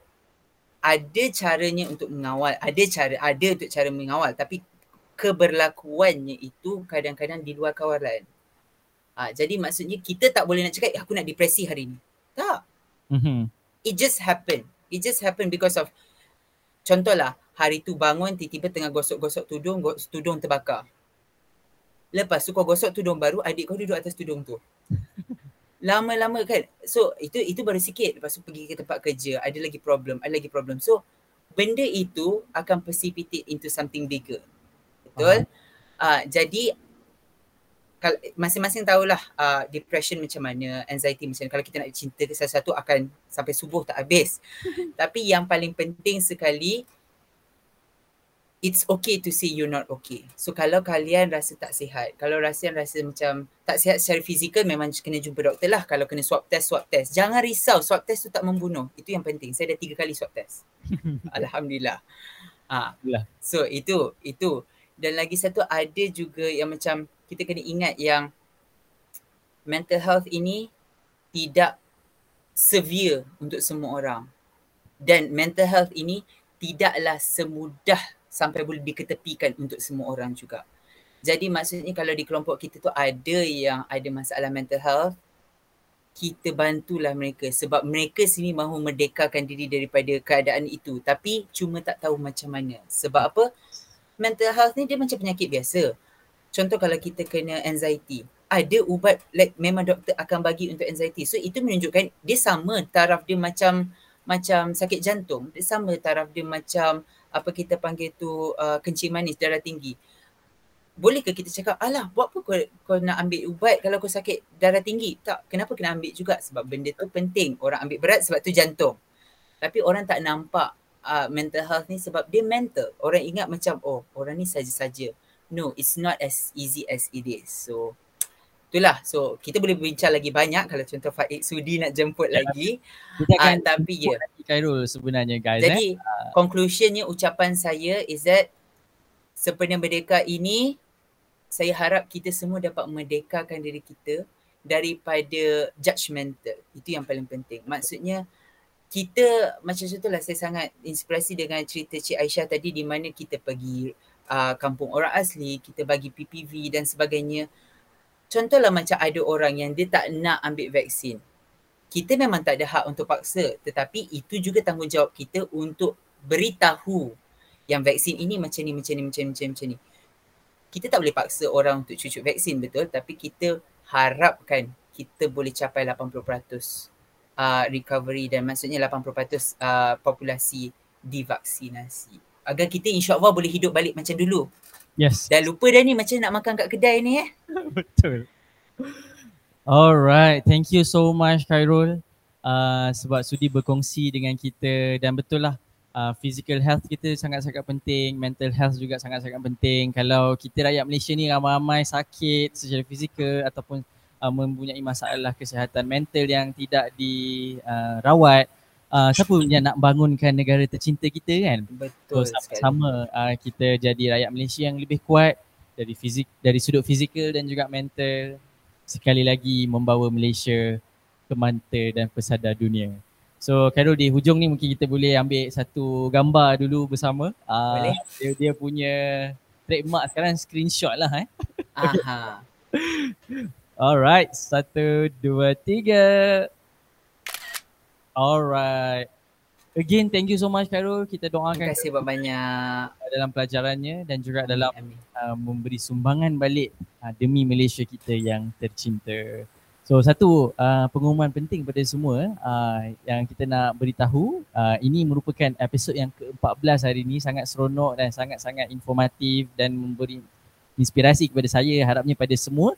ada caranya untuk mengawal. Ada cara, ada untuk cara mengawal. Tapi keberlakuannya itu kadang-kadang di luar kawalan. Ha, jadi maksudnya kita tak boleh nak cakap, eh, aku nak depresi hari ni. Tak. Mm-hmm. It just happen. It just happen because of, contohlah, hari tu bangun tiba-tiba tengah gosok-gosok tudung, gos- tudung terbakar. Lepas tu kau gosok tudung baru, adik kau duduk atas tudung tu. Lama-lama kan. So itu itu baru sikit. Lepas tu pergi ke tempat kerja, ada lagi problem, ada lagi problem. So benda itu akan precipitate into something bigger. Betul? Uh, jadi kal- masing-masing tahulah uh, depression macam mana, anxiety macam mana. Kalau kita nak cinta ke sesuatu akan sampai subuh tak habis. Tapi yang paling penting sekali, it's okay to say you're not okay. So kalau kalian rasa tak sihat, kalau rasa rasa macam tak sihat secara fizikal memang kena jumpa doktor lah. Kalau kena swab test, swab test. Jangan risau, swab test tu tak membunuh. Itu yang penting. Saya dah tiga kali swab test. Alhamdulillah. Ah, Alhamdulillah. So itu, itu. Dan lagi satu ada juga yang macam kita kena ingat yang mental health ini tidak severe untuk semua orang. Dan mental health ini tidaklah semudah sampai boleh diketepikan untuk semua orang juga. Jadi maksudnya kalau di kelompok kita tu ada yang ada masalah mental health, kita bantulah mereka sebab mereka sini mahu merdekakan diri daripada keadaan itu tapi cuma tak tahu macam mana. Sebab apa? Mental health ni dia macam penyakit biasa. Contoh kalau kita kena anxiety, ada ubat like memang doktor akan bagi untuk anxiety. So itu menunjukkan dia sama taraf dia macam macam sakit jantung, dia sama taraf dia macam apa kita panggil tu uh, kencing manis darah tinggi. Boleh ke kita cakap, alah buat apa kau, kau nak ambil ubat kalau kau sakit darah tinggi? Tak, kenapa kena ambil juga? Sebab benda tu penting. Orang ambil berat sebab tu jantung. Tapi orang tak nampak uh, mental health ni sebab dia mental. Orang ingat macam, oh orang ni saja-saja. No, it's not as easy as it is. So, itulah. So, kita boleh bincang lagi banyak kalau contoh Faik Sudi nak jemput Ya. lagi. Kita akan Uh, tapi ya. Khairul sebenarnya guys. eh. Jadi conclusionnya ucapan saya is that sempena merdeka ini saya harap kita semua dapat merdekakan diri kita daripada judgemental. Itu yang paling penting. Maksudnya kita macam contohlah saya sangat inspirasi dengan cerita Cik Aisyah tadi di mana kita pergi uh, kampung orang asli, kita bagi PPV dan sebagainya. Contohlah macam ada orang yang dia tak nak ambil vaksin kita memang tak ada hak untuk paksa tetapi itu juga tanggungjawab kita untuk beritahu yang vaksin ini macam ni macam ni macam ni macam ni, macam ni. Kita tak boleh paksa orang untuk cucuk vaksin betul tapi kita harapkan kita boleh capai 80% uh, recovery dan maksudnya 80% uh, populasi divaksinasi. Agar kita insyaAllah boleh hidup balik macam dulu. Yes. Dah lupa dah ni macam nak makan kat kedai ni eh. Betul. Alright, thank you so much Khairul uh, sebab sudi berkongsi dengan kita dan betul lah uh, physical health kita sangat-sangat penting, mental health juga sangat-sangat penting. Kalau kita rakyat Malaysia ni ramai-ramai sakit secara fizikal ataupun uh, mempunyai masalah kesihatan mental yang tidak dirawat, uh, siapa yang nak bangunkan negara tercinta kita kan? Betul So sama-sama uh, kita jadi rakyat Malaysia yang lebih kuat dari fizik dari sudut fizikal dan juga mental sekali lagi membawa Malaysia ke mata dan pesada dunia. So Khairul di hujung ni mungkin kita boleh ambil satu gambar dulu bersama. Uh, Boleh. Dia, dia punya trademark sekarang screenshot lah eh. Aha. Alright, satu, dua, tiga. Alright. Again, thank you so much Khairul. Kita Terima doakan kasih banyak. dalam pelajarannya dan juga dalam Amin. uh, memberi sumbangan balik uh, demi Malaysia kita yang tercinta. So satu uh, pengumuman penting pada semua uh, yang kita nak beritahu uh, ini merupakan episod yang ke-14 hari ini sangat seronok dan sangat-sangat informatif dan memberi inspirasi kepada saya harapnya pada semua.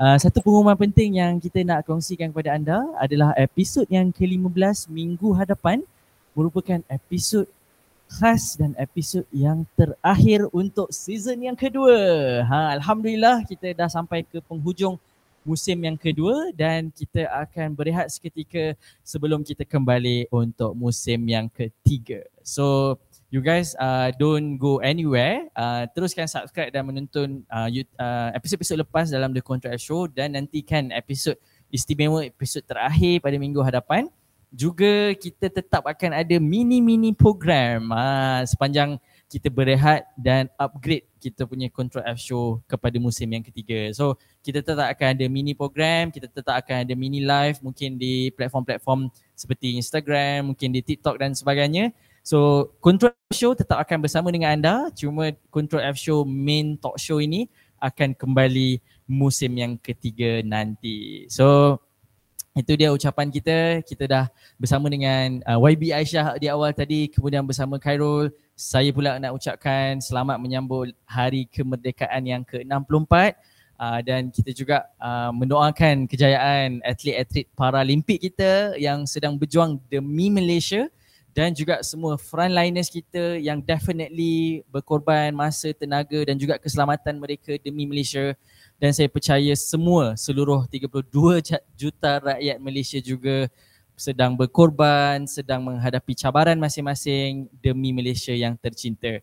Uh, satu pengumuman penting yang kita nak kongsikan kepada anda adalah episod yang ke-15 minggu hadapan merupakan episod khas dan episod yang terakhir untuk season yang kedua. Ha, Alhamdulillah kita dah sampai ke penghujung musim yang kedua dan kita akan berehat seketika sebelum kita kembali untuk musim yang ketiga. So you guys uh, don't go anywhere. Uh, teruskan subscribe dan menonton uh, uh, episod-episod lepas dalam The Contract Show dan nantikan episod istimewa episod terakhir pada minggu hadapan juga kita tetap akan ada mini-mini program ha, sepanjang kita berehat dan upgrade kita punya Control F show kepada musim yang ketiga. So kita tetap akan ada mini program, kita tetap akan ada mini live mungkin di platform-platform seperti Instagram, mungkin di TikTok dan sebagainya. So Control F show tetap akan bersama dengan anda, cuma Control F show main talk show ini akan kembali musim yang ketiga nanti. So itu dia ucapan kita. Kita dah bersama dengan uh, YB Aisyah di awal tadi, kemudian bersama Khairul. Saya pula nak ucapkan selamat menyambut hari kemerdekaan yang ke-64 uh, dan kita juga uh, mendoakan kejayaan atlet-atlet Paralimpik kita yang sedang berjuang demi Malaysia dan juga semua frontliners kita yang definitely berkorban masa, tenaga dan juga keselamatan mereka demi Malaysia dan saya percaya semua seluruh 32 ja- juta rakyat Malaysia juga sedang berkorban, sedang menghadapi cabaran masing-masing demi Malaysia yang tercinta.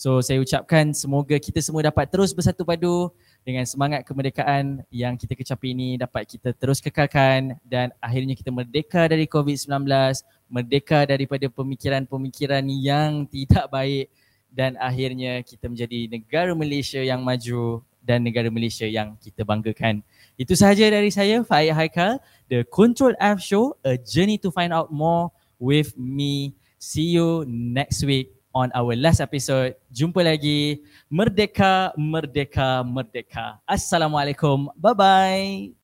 So saya ucapkan semoga kita semua dapat terus bersatu padu dengan semangat kemerdekaan yang kita kecapi ini dapat kita terus kekalkan dan akhirnya kita merdeka dari COVID-19, merdeka daripada pemikiran-pemikiran yang tidak baik dan akhirnya kita menjadi negara Malaysia yang maju dan negara Malaysia yang kita banggakan. Itu sahaja dari saya, Faik Haikal, The Control F Show, a journey to find out more with me. See you next week on our last episode. Jumpa lagi. Merdeka, merdeka, merdeka. Assalamualaikum. Bye-bye.